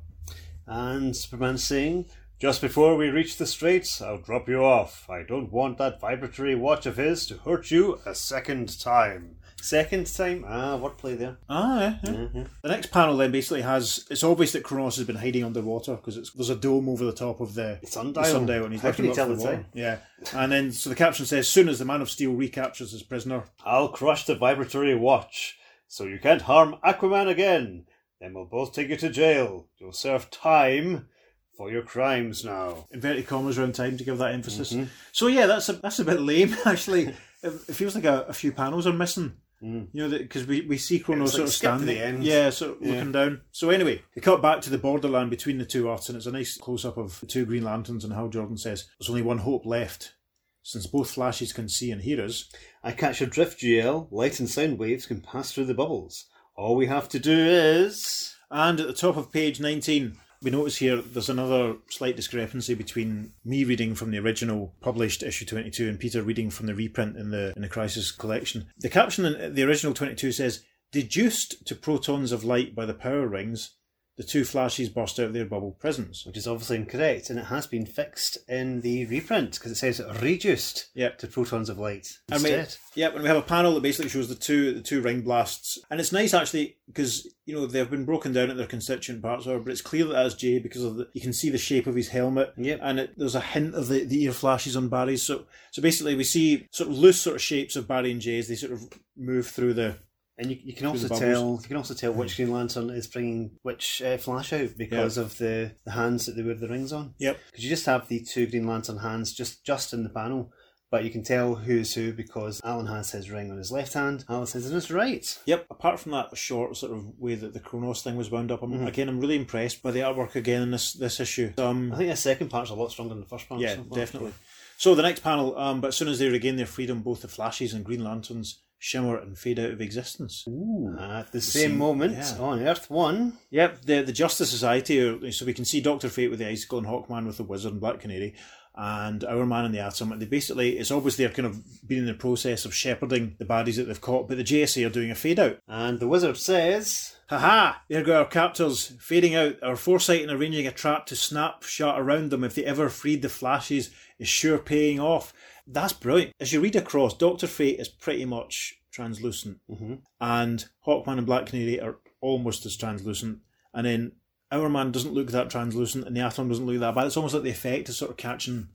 And Superman saying, Just before we reach the straits, I'll drop you off. I don't want that vibratory watch of his to hurt you a second time. Second time? Ah, wordplay there. Ah, yeah, yeah. Mhm. The next panel then basically has it's obvious that Chronos has been hiding underwater because there's a dome over the top of the Sundial. the sundial and he's How looking can you up tell the water. time? Yeah, and then so the caption says, "Soon as the Man of Steel recaptures his prisoner, I'll crush the vibratory watch, so you can't harm Aquaman again. Then we'll both take you to jail. You'll serve time for your crimes now. inverted commas around time to give that emphasis." Mhm. So yeah, that's a that's a bit lame <laughs> actually. it, feels like a, a few panels are missing. Mm. You know, because we, we see Chronos It's like sort of standing, yeah, sort of Yeah. looking down. So anyway, they cut back to the borderland between the two Earths, and it's a nice close up of the two Green Lanterns and Hal Jordan says, "There's only one hope left, since both Flashes can see and hear us." I catch your drift, GL. Light and sound waves can pass through the bubbles. All we have to do is. And at the top of page 19, we notice here there's another slight discrepancy between me reading from the original published issue 22 and Peter reading from the reprint in the in the Crisis collection. The caption in the original 22 says, "Deduced to protons of light by the power rings, the two flashes burst out of their bubble prisons." Which is obviously incorrect, and it has been fixed in the reprint because it says reduced Yep. to protons of light And we, instead. yep, and we have a panel that basically shows the two the two ring blasts, and it's nice actually because you know they've been broken down at their constituent parts, or but it's clear that that's Jay because of the you can see the shape of his helmet, Yep. and it, there's a hint of the, the ear flashes on Barry's. So so basically we see sort of loose sort of shapes of Barry and Jay as they sort of move through the And you, you can also tell you can also tell which Green Lantern is bringing which uh, flash out because of the, the hands that they wear the rings on. Yep. Because you just have the two Green Lantern hands just just in the panel, but you can tell who's who because Alan has his ring on his left hand, Alan has on his right. Yep. Apart from that short sort of way that the Chronos thing was wound up, I'm, Mhm. again I'm really impressed by the artwork again in this this issue. Um, I think the second part's a lot stronger than the first part. Yeah, so- definitely. So the next panel, um, but as soon as they regain their freedom, both the Flashes and Green Lanterns shimmer and fade out of existence. Ooh. Uh, at the same moment yeah. on Earth One, Yep, the the Justice Society. Are, so we can see Doctor Fate with the Icicle and Hawkman with the Wizard and Black Canary, and Hourman and the Atom. They basically, it's obvious they're kind of been in the process of shepherding the baddies that they've caught, but the JSA are doing a fade out. and the wizard says, Haha! There go our captors, fading out. Our foresight in arranging a trap to snap shut around them if they ever freed the flashes is sure paying off. That's brilliant. As you read across, Doctor Fate is pretty much translucent, Mhm. and Hawkman and Black Canary are almost as translucent, and then Hourman doesn't look that translucent, and the Atom doesn't look that bad. It's almost like the effect is sort of catching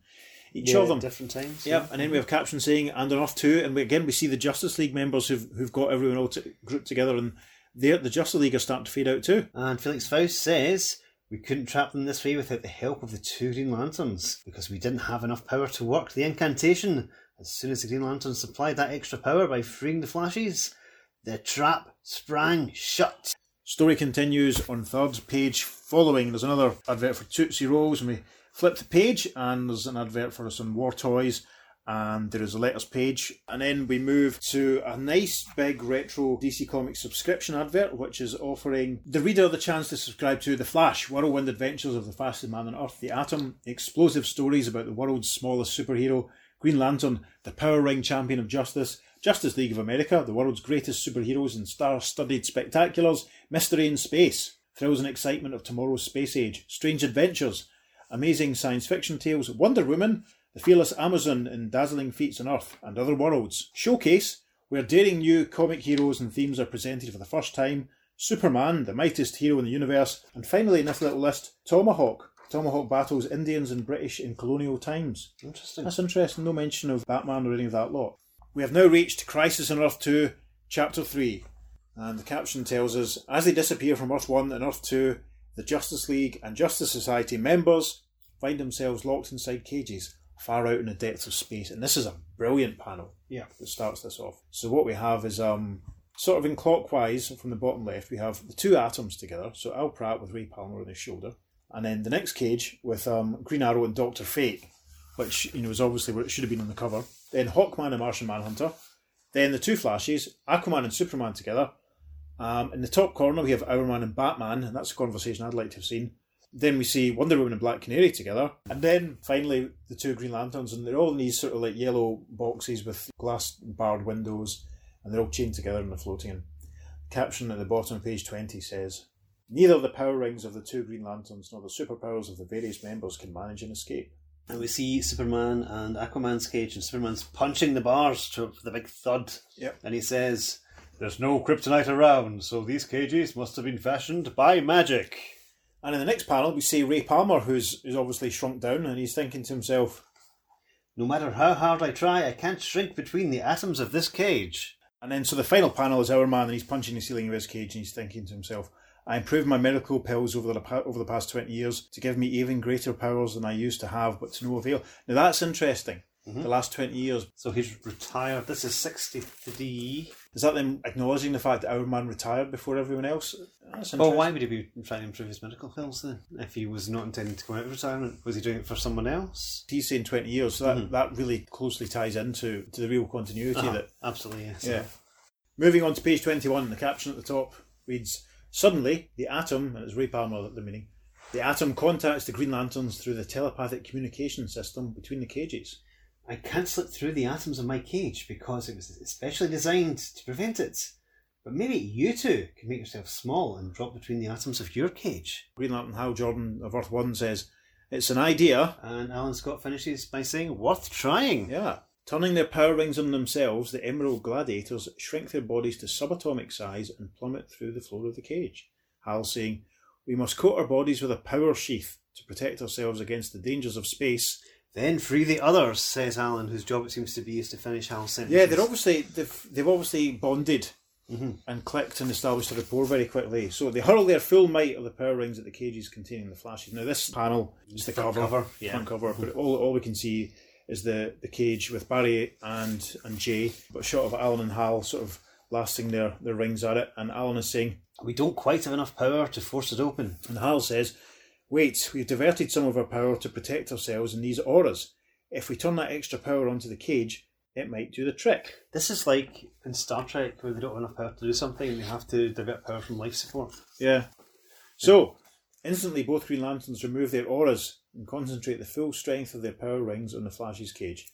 each yeah, of them. different times. Yeah, and then we have caption saying "and Earth too," and we, again we see the Justice League members who've who've got everyone all t- grouped together, and They're, the Justice League are starting to fade out too. And Felix Faust says we couldn't trap them this way without the help of the two Green Lanterns because we didn't have enough power to work the incantation. As soon as the Green Lanterns supplied that extra power by freeing the Flashes, the trap sprang shut. Story continues on third page following. There's another advert for Tootsie Rolls, and we flip the page, and there's an advert for some war toys, and there is a letters page. And then we move to a nice big retro DC Comics subscription advert, which is offering the reader the chance to subscribe to The Flash, Whirlwind Adventures of the Fastest Man on Earth, The Atom, explosive stories about the world's smallest superhero, Green Lantern, the Power Ring Champion of Justice, Justice League of America, the world's greatest superheroes and star studded spectaculars, mystery in space, thrills and excitement of tomorrow's space age, strange adventures, amazing science fiction tales, Wonder Woman, the fearless Amazon in dazzling feats on Earth and other worlds, Showcase, where daring new comic heroes and themes are presented for the first time, Superman, the mightiest hero in the universe, and finally in this little list, Tomahawk. Tomahawk battles Indians and British in colonial times. Interesting. That's interesting, no mention of Batman or any of that lot. We have now reached Crisis on Earth 2, Chapter 3, and the caption tells us as they disappear from Earth 1 and Earth 2, the Justice League and Justice Society members find themselves locked inside cages far out in the depths of space. And this is a brilliant panel Yeah. that starts this off. So what we have is um sort of in clockwise from the bottom left, we have the two atoms together. So Al Pratt with Ray Palmer on his shoulder, and then the next cage with um, Green Arrow and Doctor Fate, which you know is obviously where it should have been on the cover. Then Hawkman and Martian Manhunter. Then the two Flashes, Aquaman and Superman together. Um, in the top corner we have Hourman and Batman, and that's a conversation I'd like to have seen. Then we see Wonder Woman and Black Canary together, and then finally the two Green Lanterns, and they're all in these sort of like yellow boxes with glass barred windows, and they're all chained together and they're floating. And caption at the bottom of page twenty says, "Neither the power rings of the two Green Lanterns nor the superpowers of the various members can manage an escape." And we see Superman and Aquaman's cage, and Superman's punching the bars to the big thud. Yep. And he says, There's no kryptonite around, so these cages must have been fashioned by magic. And in the next panel, we see Ray Palmer, who's, who's obviously shrunk down, and he's thinking to himself, No matter how hard I try, I can't shrink between the atoms of this cage. And then, so the final panel is Hourman, and he's punching the ceiling of his cage, and he's thinking to himself, I improved my miracle pills over the, over the past 20 years to give me even greater powers than I used to have, but to no avail. Now, that's interesting. The last 20 years. So he's retired. This is 63. Is that them acknowledging the fact that Hourman retired before everyone else? Well, why would he be trying to improve his medical pills then? If he was not intending to go out of retirement, was he doing it for someone else? He's saying 20 years, so that, that really closely ties into to the real continuity Uh-huh, that Absolutely, yes. Yeah. Moving on to page 21, the caption at the top reads Suddenly, the atom, and it's Ray Palmer the meaning, the atom contacts the Green Lanterns through the telepathic communication system between the cages. I can't slip through the atoms of my cage because it was especially designed to prevent it. But maybe you two can make yourself small and drop between the atoms of your cage. Green Lantern Hal Jordan of Earth 1 says, It's an idea. And Alan Scott finishes by saying, worth trying. Yeah. Turning their power rings on themselves, the Emerald Gladiators shrink their bodies to subatomic size and plummet through the floor of the cage. Hal saying, We must coat our bodies with a power sheath to protect ourselves against the dangers of space. Then free the others, says Alan, whose job it seems to be is to finish Hal's sentences. Yeah, they're obviously they've they've obviously bonded mm-hmm. and clicked and established a rapport very quickly. So they hurl their full might of the power rings at the cages containing the flashes. Now this panel is the Front cover, cover, yeah. front cover, but mm-hmm. all all we can see is the the cage with Barry and and Jay, but a shot of Alan and Hal sort of lasting their their rings at it, and Alan is saying, We don't quite have enough power to force it open. and Hal says, "Wait, we've diverted some of our power to protect ourselves in these auras. If we turn that extra power onto the cage, it might do the trick." This is like in Star Trek where they don't have enough power to do something and they have to divert power from life support. Yeah. So, instantly, both Green Lanterns remove their auras and concentrate the full strength of their power rings on the Flash's cage.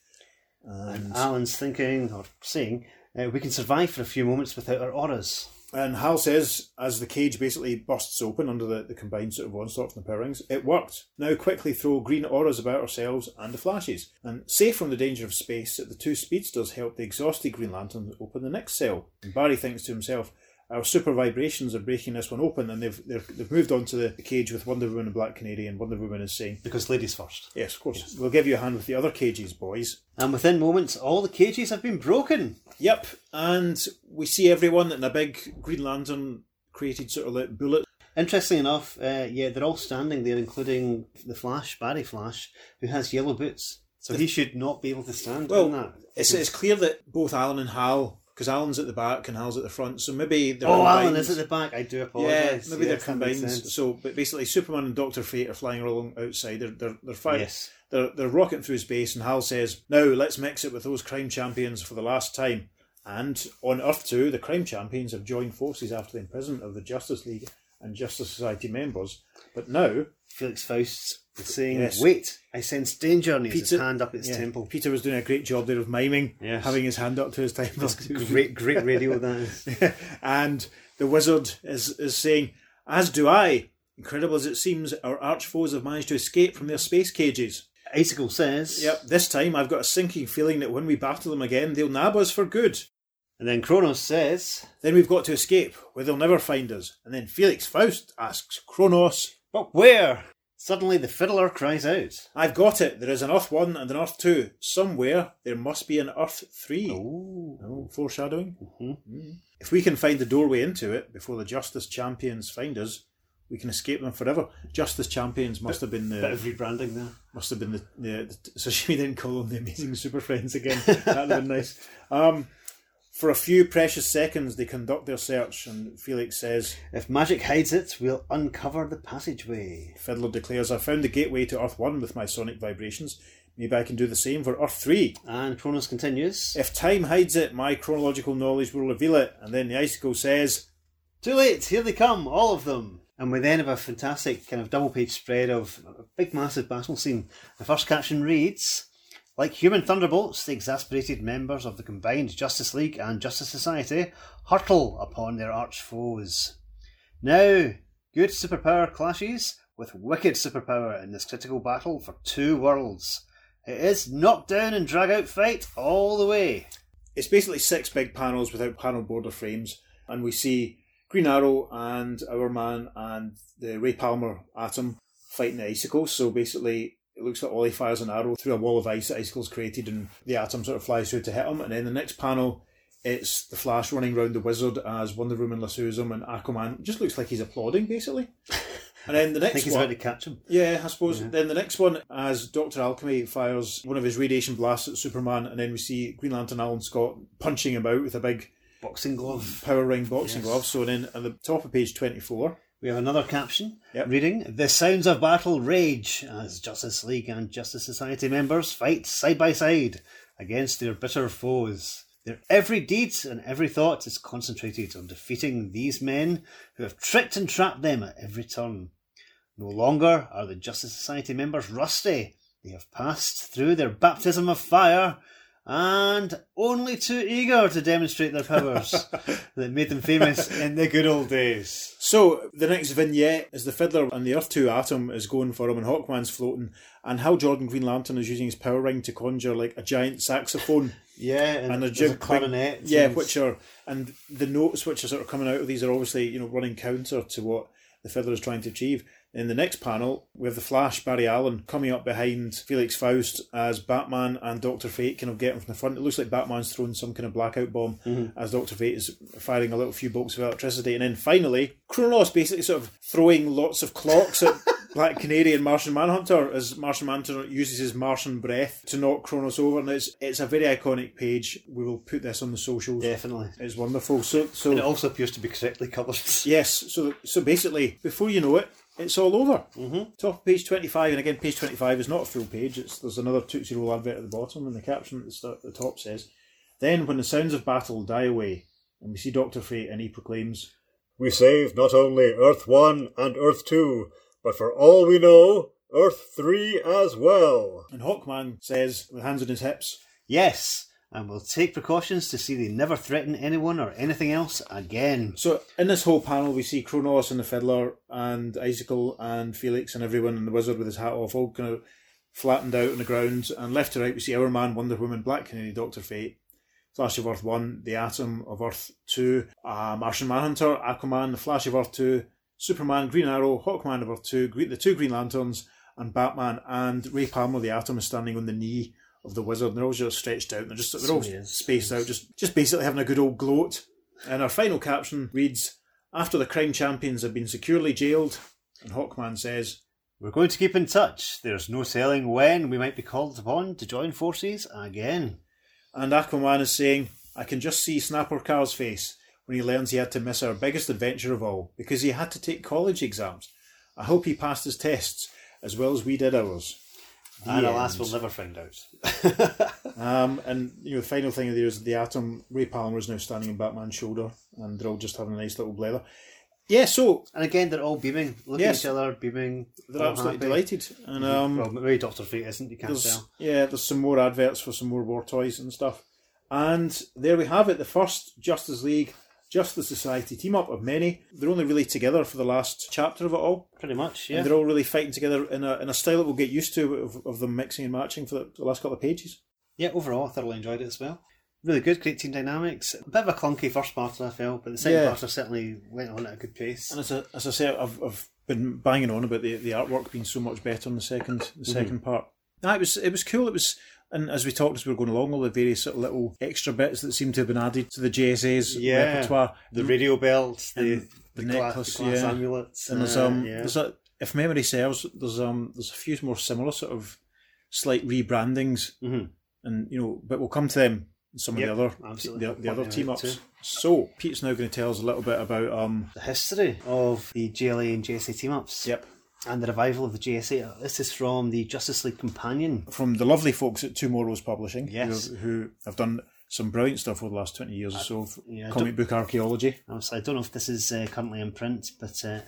And, Alan's thinking, or saying, uh, we can survive for a few moments without our auras. And Hal says, as the cage basically bursts open under the, the combined sort of onslaught from the power rings, it worked. Now quickly throw green auras about ourselves and the Flashes. And safe from the danger of space, the two speedsters help the exhausted Green Lantern open the next cell. And Barry thinks to himself, our super vibrations are breaking this one open, and they've they've, they've moved on to the, the cage with Wonder Woman and Black Canary, and Wonder Woman is saying, Because ladies first. Yes, of course. We'll give you a hand with the other cages, boys. And within moments, all the cages have been broken. Yep, and we see everyone in a big Green Lantern created sort of like bullet. Interesting enough, uh, yeah, they're all standing there, including the Flash, Barry Flash, who has yellow boots. So he should not be able to stand Well, on that. It's, it's clear that both Alan and Hal, because Alan's at the back and Hal's at the front, so maybe they're oh, combined. Alan is at the back. I do Yeah, apologise. maybe they're combined. So, but basically, Superman and Doctor Fate are flying along outside. They're they're they're fighting. Yes. They're they're rocketing through space, and Hal says, "Now let's mix it with those crime champions for the last time." And on Earth Two, the crime champions have joined forces after the imprisonment of the Justice League and Justice Society members. But now, Felix Faust is saying, Yes. "Wait, I sense danger," and he has his hand up at his yeah, temple. Peter was doing a great job there of miming, Yes. having his hand up to his temple. <laughs> Great, great radio that is. <laughs> and the wizard is, is saying, As do I. Incredible as it seems, our arch foes have managed to escape from their space cages. Icicle says, Yep, this time I've got a sinking feeling that when we battle them again, they'll nab us for good. And then Chronos says, Then we've got to escape, where they'll never find us. And then Felix Faust asks Chronos, "But where?" Suddenly, the fiddler cries out, I've got it. There is an Earth 1 and an Earth 2. Somewhere there must be an Earth 3. "Oh, Oh, foreshadowing. Mhm. Mm. If we can find the doorway into it before the Justice Champions find us, we can escape them forever. Justice Champions must have been bit the of rebranding there." must have been the, the, the <laughs> Sashimi didn't call them the Amazing Super Friends again. <laughs> That'd have been nice. Um, for a few precious seconds, they conduct their search, and Felix says, If magic hides it, we'll uncover the passageway. Fiddler declares, I found the gateway to Earth 1 with my sonic vibrations. Maybe I can do the same for Earth 3. And Chronos continues, If time hides it, my chronological knowledge will reveal it. And then the icicle says, Too late, here they come, all of them. And we then have a fantastic kind of double page spread of a big massive battle scene. The first caption reads Like human thunderbolts, the exasperated members of the combined Justice League and Justice Society hurtle upon their arch foes. Now, good superpower clashes with wicked superpower in this critical battle for two worlds. It is knockdown and drag out fight all the way. it's basically six big panels without panel border frames, and we see Green Arrow and Hourman and the Ray Palmer Atom fighting the icicles. So basically, it looks like Ollie fires an arrow through a wall of ice that icicles created, and the Atom sort of flies through to hit him. And then the next panel, it's the Flash running around the Wizard as Wonder Woman lassos him, and Aquaman just looks like he's applauding basically. And then the next <laughs> I think he's one, about to catch him. yeah, I suppose. Then the next one, as Doctor Alchemy fires one of his radiation blasts at Superman, and then we see Green Lantern Alan Scott punching him out with a big Boxing glove. power ring boxing Yes. glove. So then at the top of page twenty-four, We have another caption Yep. reading The sounds of battle rage as Justice League and Justice Society members fight side by side against their bitter foes. Their every deed and every thought is concentrated on defeating these men who have tricked and trapped them at every turn. No longer are the Justice Society members rusty. They have passed through their baptism of fire and only too eager to demonstrate their powers <laughs> that made them famous in the good old days. So the next vignette is the Fiddler and the Earth Two Atom is going for him, and Hawkman's floating, and Hal Jordan Green Lantern is using his power ring to conjure like a giant saxophone. <laughs> Yeah, and, And a jig- a clarinet. Yeah, which are and the notes which are sort of coming out of these are obviously you know running counter to what the Fiddler is trying to achieve. In the next panel, we have the Flash, Barry Allen, coming up behind Felix Faust as Batman and Doctor Fate kind of getting from the front. It looks like Batman's throwing some kind of blackout bomb mm-hmm. as Doctor Fate is firing a little few bolts of electricity. And then finally, Chronos basically sort of throwing lots of clocks at <laughs> Black Canary and Martian Manhunter as Martian Manhunter uses his Martian breath to knock Chronos over. And it's it's a very iconic page. We will put this on the socials. Definitely. It's wonderful. So so And it also appears to be correctly coloured. Yes, so so basically, before you know it, it's all over. Mm-hmm. Top of page twenty-five, and again, page twenty-five is not a full page. It's there's another Tootsie Roll advert at the bottom, and the caption at the, start, at the top says, "Then, when the sounds of battle die away, and we see Doctor Fate, and he proclaims, We saved not only Earth 1 and Earth 2, but for all we know, Earth 3 as well. and Hawkman says, with hands on his hips, Yes, and we'll take precautions to see they never threaten anyone or anything else again. So in this whole panel, we see Chronos and the Fiddler and Icicle and Felix and everyone and the Wizard with his hat off, all kind of flattened out on the ground. And left to right, we see Hourman, Wonder Woman, Black Canary, Doctor Fate, Flash of Earth One, the Atom of Earth Two, uh, Martian Manhunter, Aquaman, the Flash of Earth Two, Superman, Green Arrow, Hawkman of Earth Two, the two Green Lanterns, and Batman. And Ray Palmer, the Atom, is standing on the knee of the Wizard. And they're all just stretched out. And they're just they're all So he is. spaced out, just just basically having a good old gloat. And our final caption reads, After the crime champions have been securely jailed, and Hawkman says, We're going to keep in touch. There's no telling when we might be called upon to join forces again. and Aquaman is saying, I can just see Snapper Carr's face when he learns he had to miss our biggest adventure of all because he had to take college exams. I hope he passed his tests as well as we did ours. The and alas, end. we'll never find out. <laughs> Um, and you know, the final thing there is the Atom. Ray Palmer is now standing on Batman's shoulder, and they're all just having a nice little blather. Yeah, so and again, they're all beaming, looking Yes. at each other, beaming. they're absolutely happy. delighted. And um, well, maybe Doctor Fate isn't. You can't there's tell. yeah, there's some more adverts for some more war toys and stuff. And there we have it, the first Justice League Justice Society team up of many. They're only really together for the last chapter of it all. Pretty much, yeah. And they're all really fighting together in a, in a style that we'll get used to of, of them mixing and matching for the, the last couple of pages. Yeah, overall, I thoroughly enjoyed it as well. Really good, great team dynamics. A bit of a clunky first part, I felt, but the second Yeah. part certainly went on at a good pace. And as I, as I say, I've, I've been banging on about the, the artwork being so much better in the second the mm-hmm. 2nd part. No, it was it was cool. It was, and as we talked as we were going along, all the various sort of little extra bits that seem to have been added to the JSA's Yeah. repertoire. The radio belt, the, the gla- necklace, the glass yeah. amulets. And there's uh, um, yeah. there's a, if memory serves, there's um, there's a few more similar sort of slight rebrandings, Mhm. and you know, but we'll come to them. in Some Yep, of the other absolutely. the, the other team ups. too. So Pete's now going to tell us a little bit about um. the history of the JLA and JSA team ups. Yep. And the revival of the JSA. This is from the Justice League Companion. from the lovely folks at TwoMorrows Publishing, Yes. who, who have done some brilliant stuff over the last 20 years or so of yeah, comic book archaeology. I don't know if this is uh, currently in print, but uh,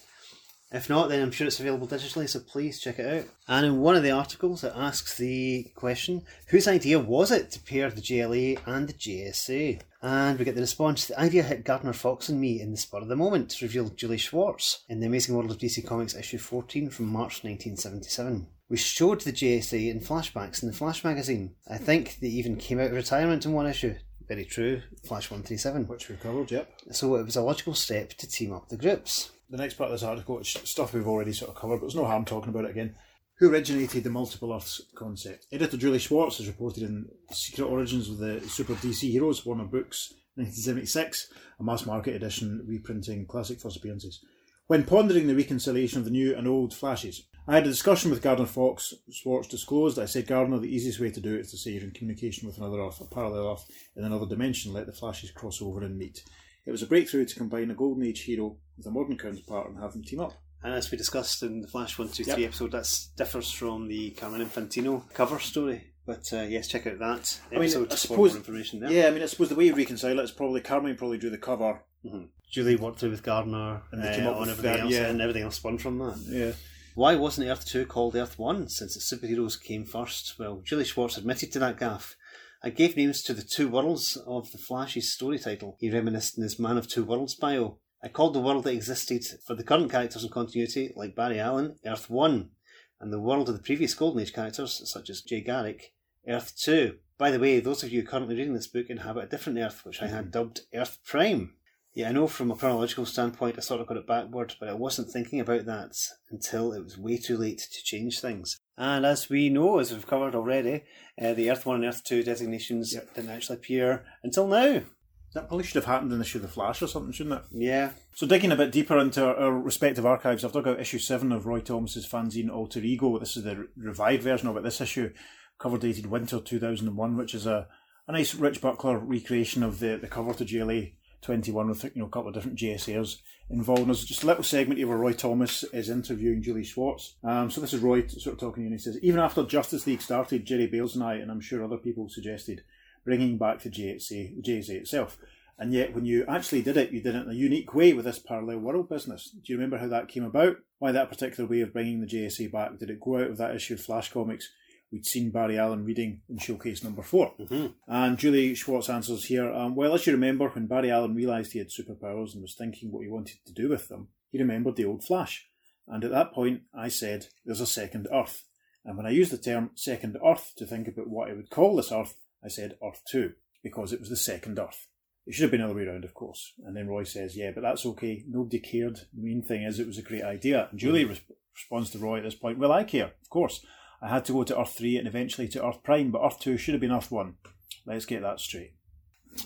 if not, then I'm sure it's available digitally, so please check it out. And in one of the articles, it asks the question whose idea was it to pair the JLA and the JSA? And we get the response the idea hit Gardner Fox and me in the spur of the moment, revealed Julie Schwartz in The Amazing World of DC Comics issue 14 from March 1977. We showed the JSA in flashbacks in the Flash magazine. I think they even came out of retirement in one issue. Very true, Flash 137. Which we've covered, yep. So it was a logical step to team up the groups. The next part of this article, which stuff we've already sort of covered, but there's no harm talking about it again. Who originated the multiple Earths concept? Editor Julie Schwartz has reported in Secret Origins of the Super DC Heroes, Warner Books, 1976, a mass market edition reprinting classic first appearances. When pondering the reconciliation of the new and old Flashes, I had a discussion with Gardner Fox. Schwartz disclosed. I said, Gardner, the easiest way to do it is to say you're in communication with another Earth, a parallel Earth, in another dimension. Let the Flashes cross over and meet. It was a breakthrough to combine a Golden Age hero with a modern counterpart and have them team up. And as we discussed in the Flash 123 Yep. episode, that differs from the Carmen Infantino cover story. But uh, yes, check out that I mean, episode I for more information there. Yeah, I mean, I suppose the way you reconcile it is probably Carmen probably drew the cover. Julie worked through with Gardner And they uh, came up on with everything that, else, yeah. and everything else spun from that. Yeah. Why wasn't Earth 2 called Earth 1 since the superheroes came first? Well, Julie Schwartz admitted to that gaffe. I gave names to the two worlds of the Flash's story title. He reminisced in his Man of Two Worlds bio. I called the world that existed for the current characters in continuity, like Barry Allen, Earth 1, and the world of the previous Golden Age characters, such as Jay Garrick, Earth 2. By the way, those of you currently reading this book inhabit a different Earth, which I had dubbed Earth Prime. Yeah, I know from a chronological standpoint I sort of got it backward, but I wasn't thinking about that until it was way too late to change things. And as we know, as we've covered already, uh, the Earth 1 and Earth 2 designations Yep. didn't actually appear until now. That probably should have happened in the issue of The Flash or something, shouldn't it? Yeah, So digging a bit deeper into our, our respective archives, I've dug out issue seven of Roy Thomas's fanzine Alter Ego. This is the re- revived version of it. This issue, cover dated winter 2001, which is a, a nice Rich Buckler recreation of the, the cover to JLA 21 with you know a couple of different JSAs involved. And there's just a little segment here where Roy Thomas is interviewing Julie Schwartz. Um, so this is Roy sort of talking, and he says, even after Justice League started, Jerry Bails and I, and I'm sure other people suggested bringing back the JSA, the JSA itself. And yet, when you actually did it, you did it in a unique way with this parallel world business. Do you remember how that came about? Why that particular way of bringing the JSA back? Did it go out of that issue of Flash Comics we'd seen Barry Allen reading in Showcase number 4 And Julie Schwartz answers here um, Well, as you remember, when Barry Allen realised he had superpowers and was thinking what he wanted to do with them, he remembered the old Flash. And at that point, I said, There's a second Earth. And when I used the term second Earth to think about what I would call this Earth, I said Earth 2, because it was the second Earth. It should have been the other way around, of course. And then Roy says, Yeah, but that's okay. Nobody cared. The main thing is it was a great idea. And Julie mm-hmm. res- responds to Roy at this point, Well, I care, of course. I had to go to Earth 3 and eventually to Earth Prime, but Earth 2 should have been Earth 1. Let's get that straight.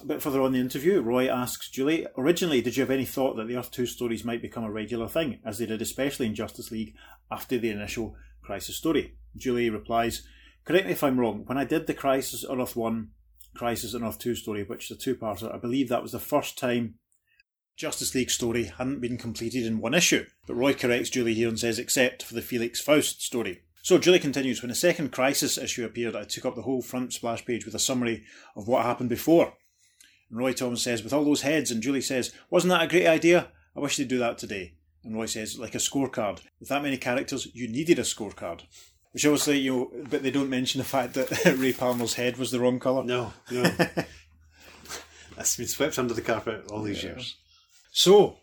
A bit further on the interview, Roy asks Julie, originally, did you have any thought that the Earth 2 stories might become a regular thing, as they did especially in Justice League after the initial Crisis story? Julie replies, correct me if I'm wrong, when I did the Crisis on Earth 1, Crisis on Earth 2 story, which is a two-parter, I believe that was the first time Justice League story hadn't been completed in one issue. But Roy corrects Julie here and says, except for the Felix Faust story. So Julie continues, when the second Crisis issue appeared, I took up the whole front splash page with a summary of what happened before. And Roy Thomas says, with all those heads, and Julie says, wasn't that a great idea? I wish they'd do that today. And Roy says, like a scorecard. With that many characters, you needed a scorecard. Which obviously, you know, but they don't mention the fact that <laughs> Ray Palmer's head was the wrong colour. No, no. <laughs> That's been swept under the carpet all these years. So,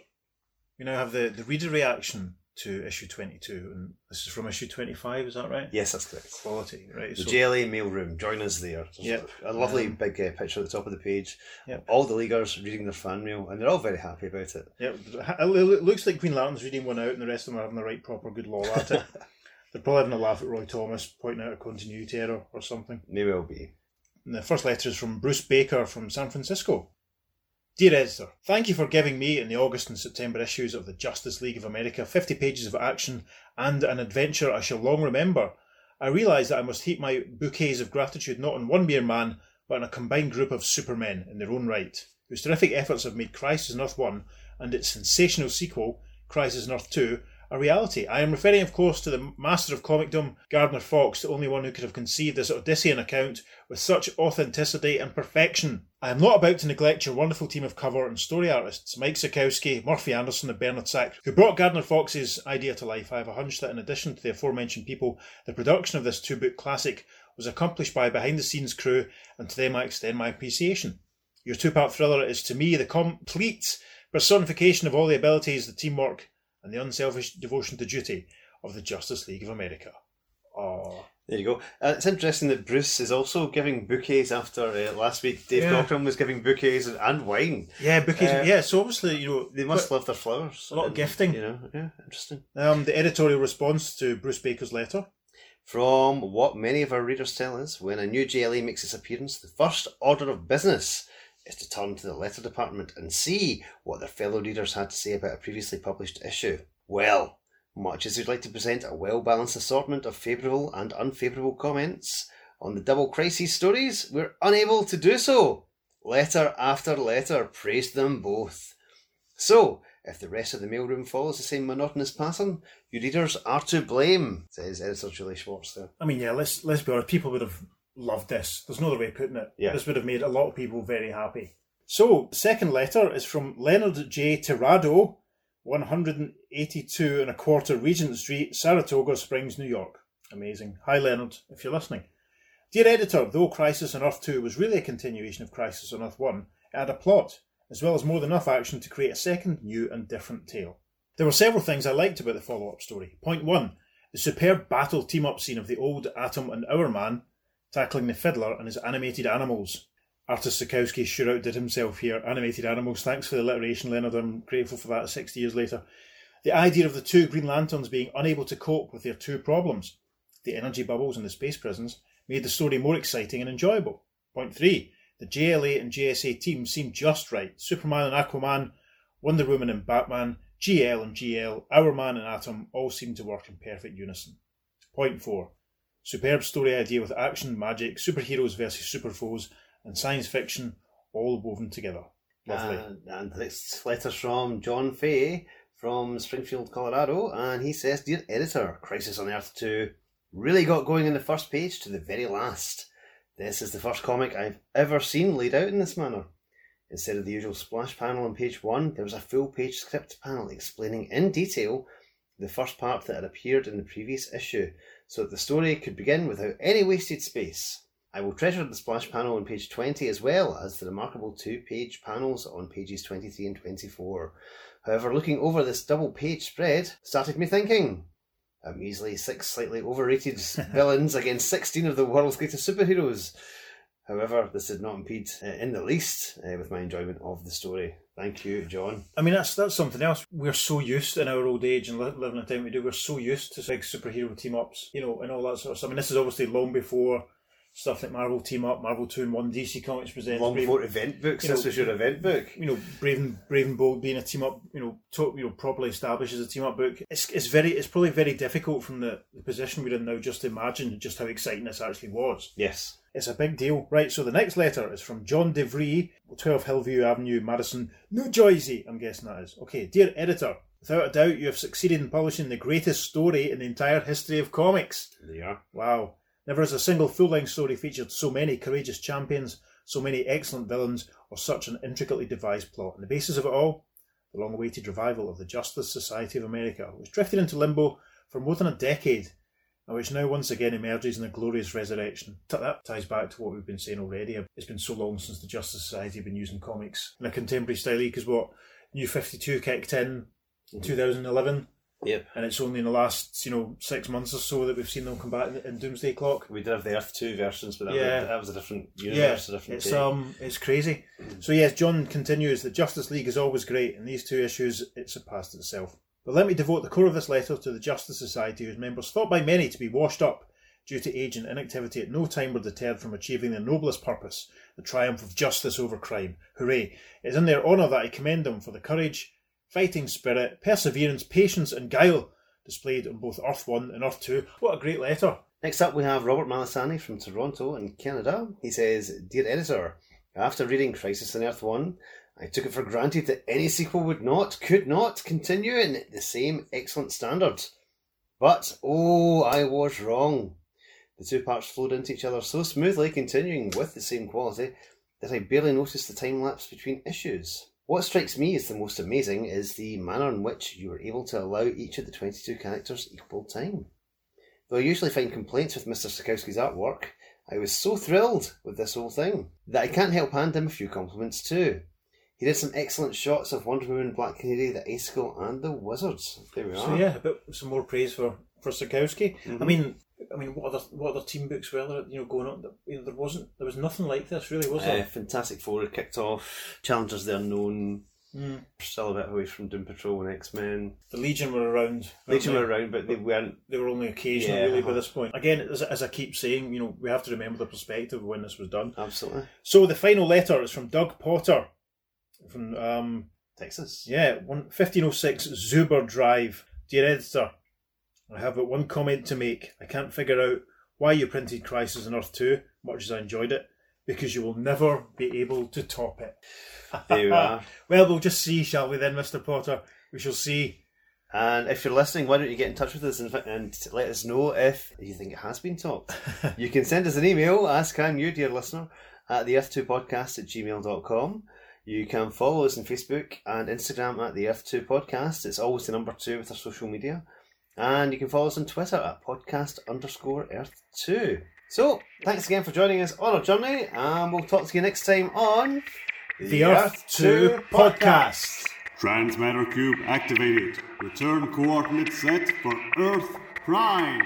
we now have the, the reader reaction to issue 22, and this is from issue 25, is that right? Yes, that's correct. Quality, right? The So, JLA mailroom, join us there. There's Yep. A lovely Um, big uh, picture at the top of the page. Yep. All the leaguers reading their fan mail, and they're all very happy about it. yeah, it looks like Green Lantern's reading one out, and the rest of them are having the right proper good law at it. <laughs> They're probably having a laugh at Roy Thomas, pointing out a continuity error or something. May well be. And the first letter is from Bruce Baker from San Francisco. Dear Editor, thank you for giving me in the August and September issues of the Justice League of America 50 pages of action and an adventure I shall long remember. I realise that I must heap my bouquets of gratitude not on one mere man, but on a combined group of supermen in their own right, whose terrific efforts have made Crisis on Earth 1 and its sensational sequel, Crisis on Earth 2, a reality. I am referring, of course, to the master of comicdom, Gardner Fox, the only one who could have conceived this Odyssean account with such authenticity and perfection. I am not about to neglect your wonderful team of cover and story artists, Mike Sekowsky, Murphy Anderson, and Bernard Sachs, who brought Gardner Fox's idea to life. I have a hunch that in addition to the aforementioned people, the production of this two book classic was accomplished by a behind the scenes crew, and to them I extend my appreciation. Your two part thriller is to me the complete personification of all the abilities, the teamwork, and the unselfish devotion to duty of the Justice League of America. Oh, There you go. Uh, it's interesting that Bruce is also giving bouquets after uh, last week. Dave Yeah. Cochran was giving bouquets and, and wine. yeah, bouquets. Uh, yeah, so obviously, you know, They must love their flowers. a lot of gifting. You know, yeah, interesting. um, the editorial response to Bruce Baker's letter. From what many of our readers tell us, when a new JLA makes its appearance, the first order of business is to turn to the letter department and see what their fellow readers had to say about a previously published issue. Well, much as we'd like to present a well balanced assortment of favourable and unfavourable comments on the double crisis stories, we're unable to do so. Letter after letter praised them both. So, if the rest of the mailroom follows the same monotonous pattern, you readers are to blame, says editor Julie Schwartz there. I mean, yeah, let's let's be honest. People would have loved this. There's no other way of putting it. Yeah. This would have made a lot of people very happy. So, second letter is from Leonard J. Tirado, 182 and a quarter Regent Street, Saratoga Springs, New York. Amazing. Hi, Leonard, if you're listening. Dear editor, though Crisis on Earth 2 was really a continuation of Crisis on Earth 1, it had a plot, as well as more than enough action to create a second, new, and different tale. There were several things I liked about the follow up story. Point one the superb battle team up scene of the old Atom and Hourman tackling the Fiddler and his animated animals. Artist Sekowsky sure outdid himself here. Animated animals. Thanks for the alliteration, Leonard. I'm grateful for that 60 years later. The idea of the two Green Lanterns being unable to cope with their two problems, the energy bubbles and the space prisons, made the story more exciting and enjoyable. Point three, the JLA and JSA teams seemed just right. Superman and Aquaman, Wonder Woman and Batman, GL and GL, Hourman and Atom all seemed to work in perfect unison. Point four, superb story idea with action, magic, superheroes versus super foes, and science fiction all woven together. Lovely. And, and next letter's from John Fay from Springfield, Colorado, and he says, Dear editor, Crisis on Earth 2 really got going in the first page to the very last. This is the first comic I've ever seen laid out in this manner. Instead of the usual splash panel on page one, there was a full page script panel explaining in detail the first part that had appeared in the previous issue, so that the story could begin without any wasted space. I will treasure the splash panel on page 20 as well as the remarkable two page panels on pages 23 and 24. However, looking over this double page spread started me thinking. A measly six slightly overrated <laughs> villains against 16 of the world's greatest superheroes. However, this did not impede uh, in the least uh, with my enjoyment of the story. Thank you, John. I mean, that's that's something else. We're so used in our old age and li- living in the time we do. We're so used to big superhero team ups, you know, and all that sort of stuff. I mean, this is obviously long before stuff like Marvel Team Up, Marvel Two and One, DC Comics presents. Long Brave- before event books, you this know, was your event book. you know, Brave and, Brave and Bold being a team up, you know, to, you know, properly established as a team up book. It's, it's very, it's probably very difficult from the, the position we're in now just to imagine just how exciting this actually was. Yes. It's a big deal. Right, so the next letter is from John DeVry, 12 Hillview Avenue, Madison, New Jersey, I'm guessing that is. Okay, dear editor, without a doubt you have succeeded in publishing the greatest story in the entire history of comics. Are. Wow. Never has a single full length story featured so many courageous champions, so many excellent villains, or such an intricately devised plot. And the basis of it all? The long awaited revival of the Justice Society of America, which drifted into limbo for more than a decade, which now once again emerges in a glorious resurrection. That ties back to what we've been saying already. It's been so long since the Justice Society have been using comics in a contemporary style, because what? New 52 kicked in in 2011 Yep. and it's only in the last you know six months or so that we've seen them come back in, Doomsday Clock. We did have the Earth 2 versions, but that, Yeah. was, that was a different universe, a different it's take. um it's crazy. So yes, John continues that Justice League is always great. In these two issues, it surpassed itself. But let me devote the core of this letter to the Justice Society, whose members, thought by many to be washed up due to age and inactivity, at no time were deterred from achieving their noblest purpose, the triumph of justice over crime. Hooray! It is in their honour that I commend them for the courage, fighting spirit, perseverance, patience, and guile displayed on both Earth 1 and Earth 2. What a great letter! Next up, we have Robert Malasani from Toronto in Canada. He says, Dear editor, after reading Crisis on Earth 1, I took it for granted that any sequel would not, could not, continue in the same excellent standard. But, oh, I was wrong. The two parts flowed into each other so smoothly, continuing with the same quality, that I barely noticed the time lapse between issues. What strikes me as the most amazing is the manner in which you were able to allow each of the 22 characters equal time. Though I usually find complaints with Mr. Sekowsky's artwork, I was so thrilled with this whole thing that I can't help hand him a few compliments too. He did some excellent shots of Wonder Woman, Black Canary, the Icicle, and the Wizards. There we are. So yeah, a bit some more praise for for Sekowsky. Mhm. I mean, I mean, what other what other team books were there? You know, going on. You know, there wasn't there was nothing like this really, was Uh, there? Fantastic Four had kicked off. Challengers the Unknown. Mm. Still a bit away from Doom Patrol and X Men. The Legion were around. Legion they? were around, but they weren't. They were only occasional, Yeah. really, by this point. Again, as, as I keep saying, you know, we have to remember the perspective of when this was done. Absolutely. So the final letter is from Doug Potter, from um, Texas. yeah, one, 1506 Zuber Drive. Dear editor, I have but one comment to make. I can't figure out why you printed Crisis on Earth 2, much as I enjoyed it, because you will never be able to top it. There we are. <laughs> Well, we'll just see, shall we then, Mr. Potter? We shall see. And if you're listening, why don't you get in touch with us and, and let us know if you think it has been topped. <laughs> you can send us an email, as can you, dear listener, at the earth2podcast at gmail.com. You can follow us on Facebook and Instagram at the Earth2 Podcast. It's always the number two with our social media. And you can follow us on Twitter at podcast underscore Earth2. So, thanks again for joining us on our journey, and we'll talk to you next time on The Earth 2 Podcast. Transmatter cube activated. Return coordinates set for Earth Prime.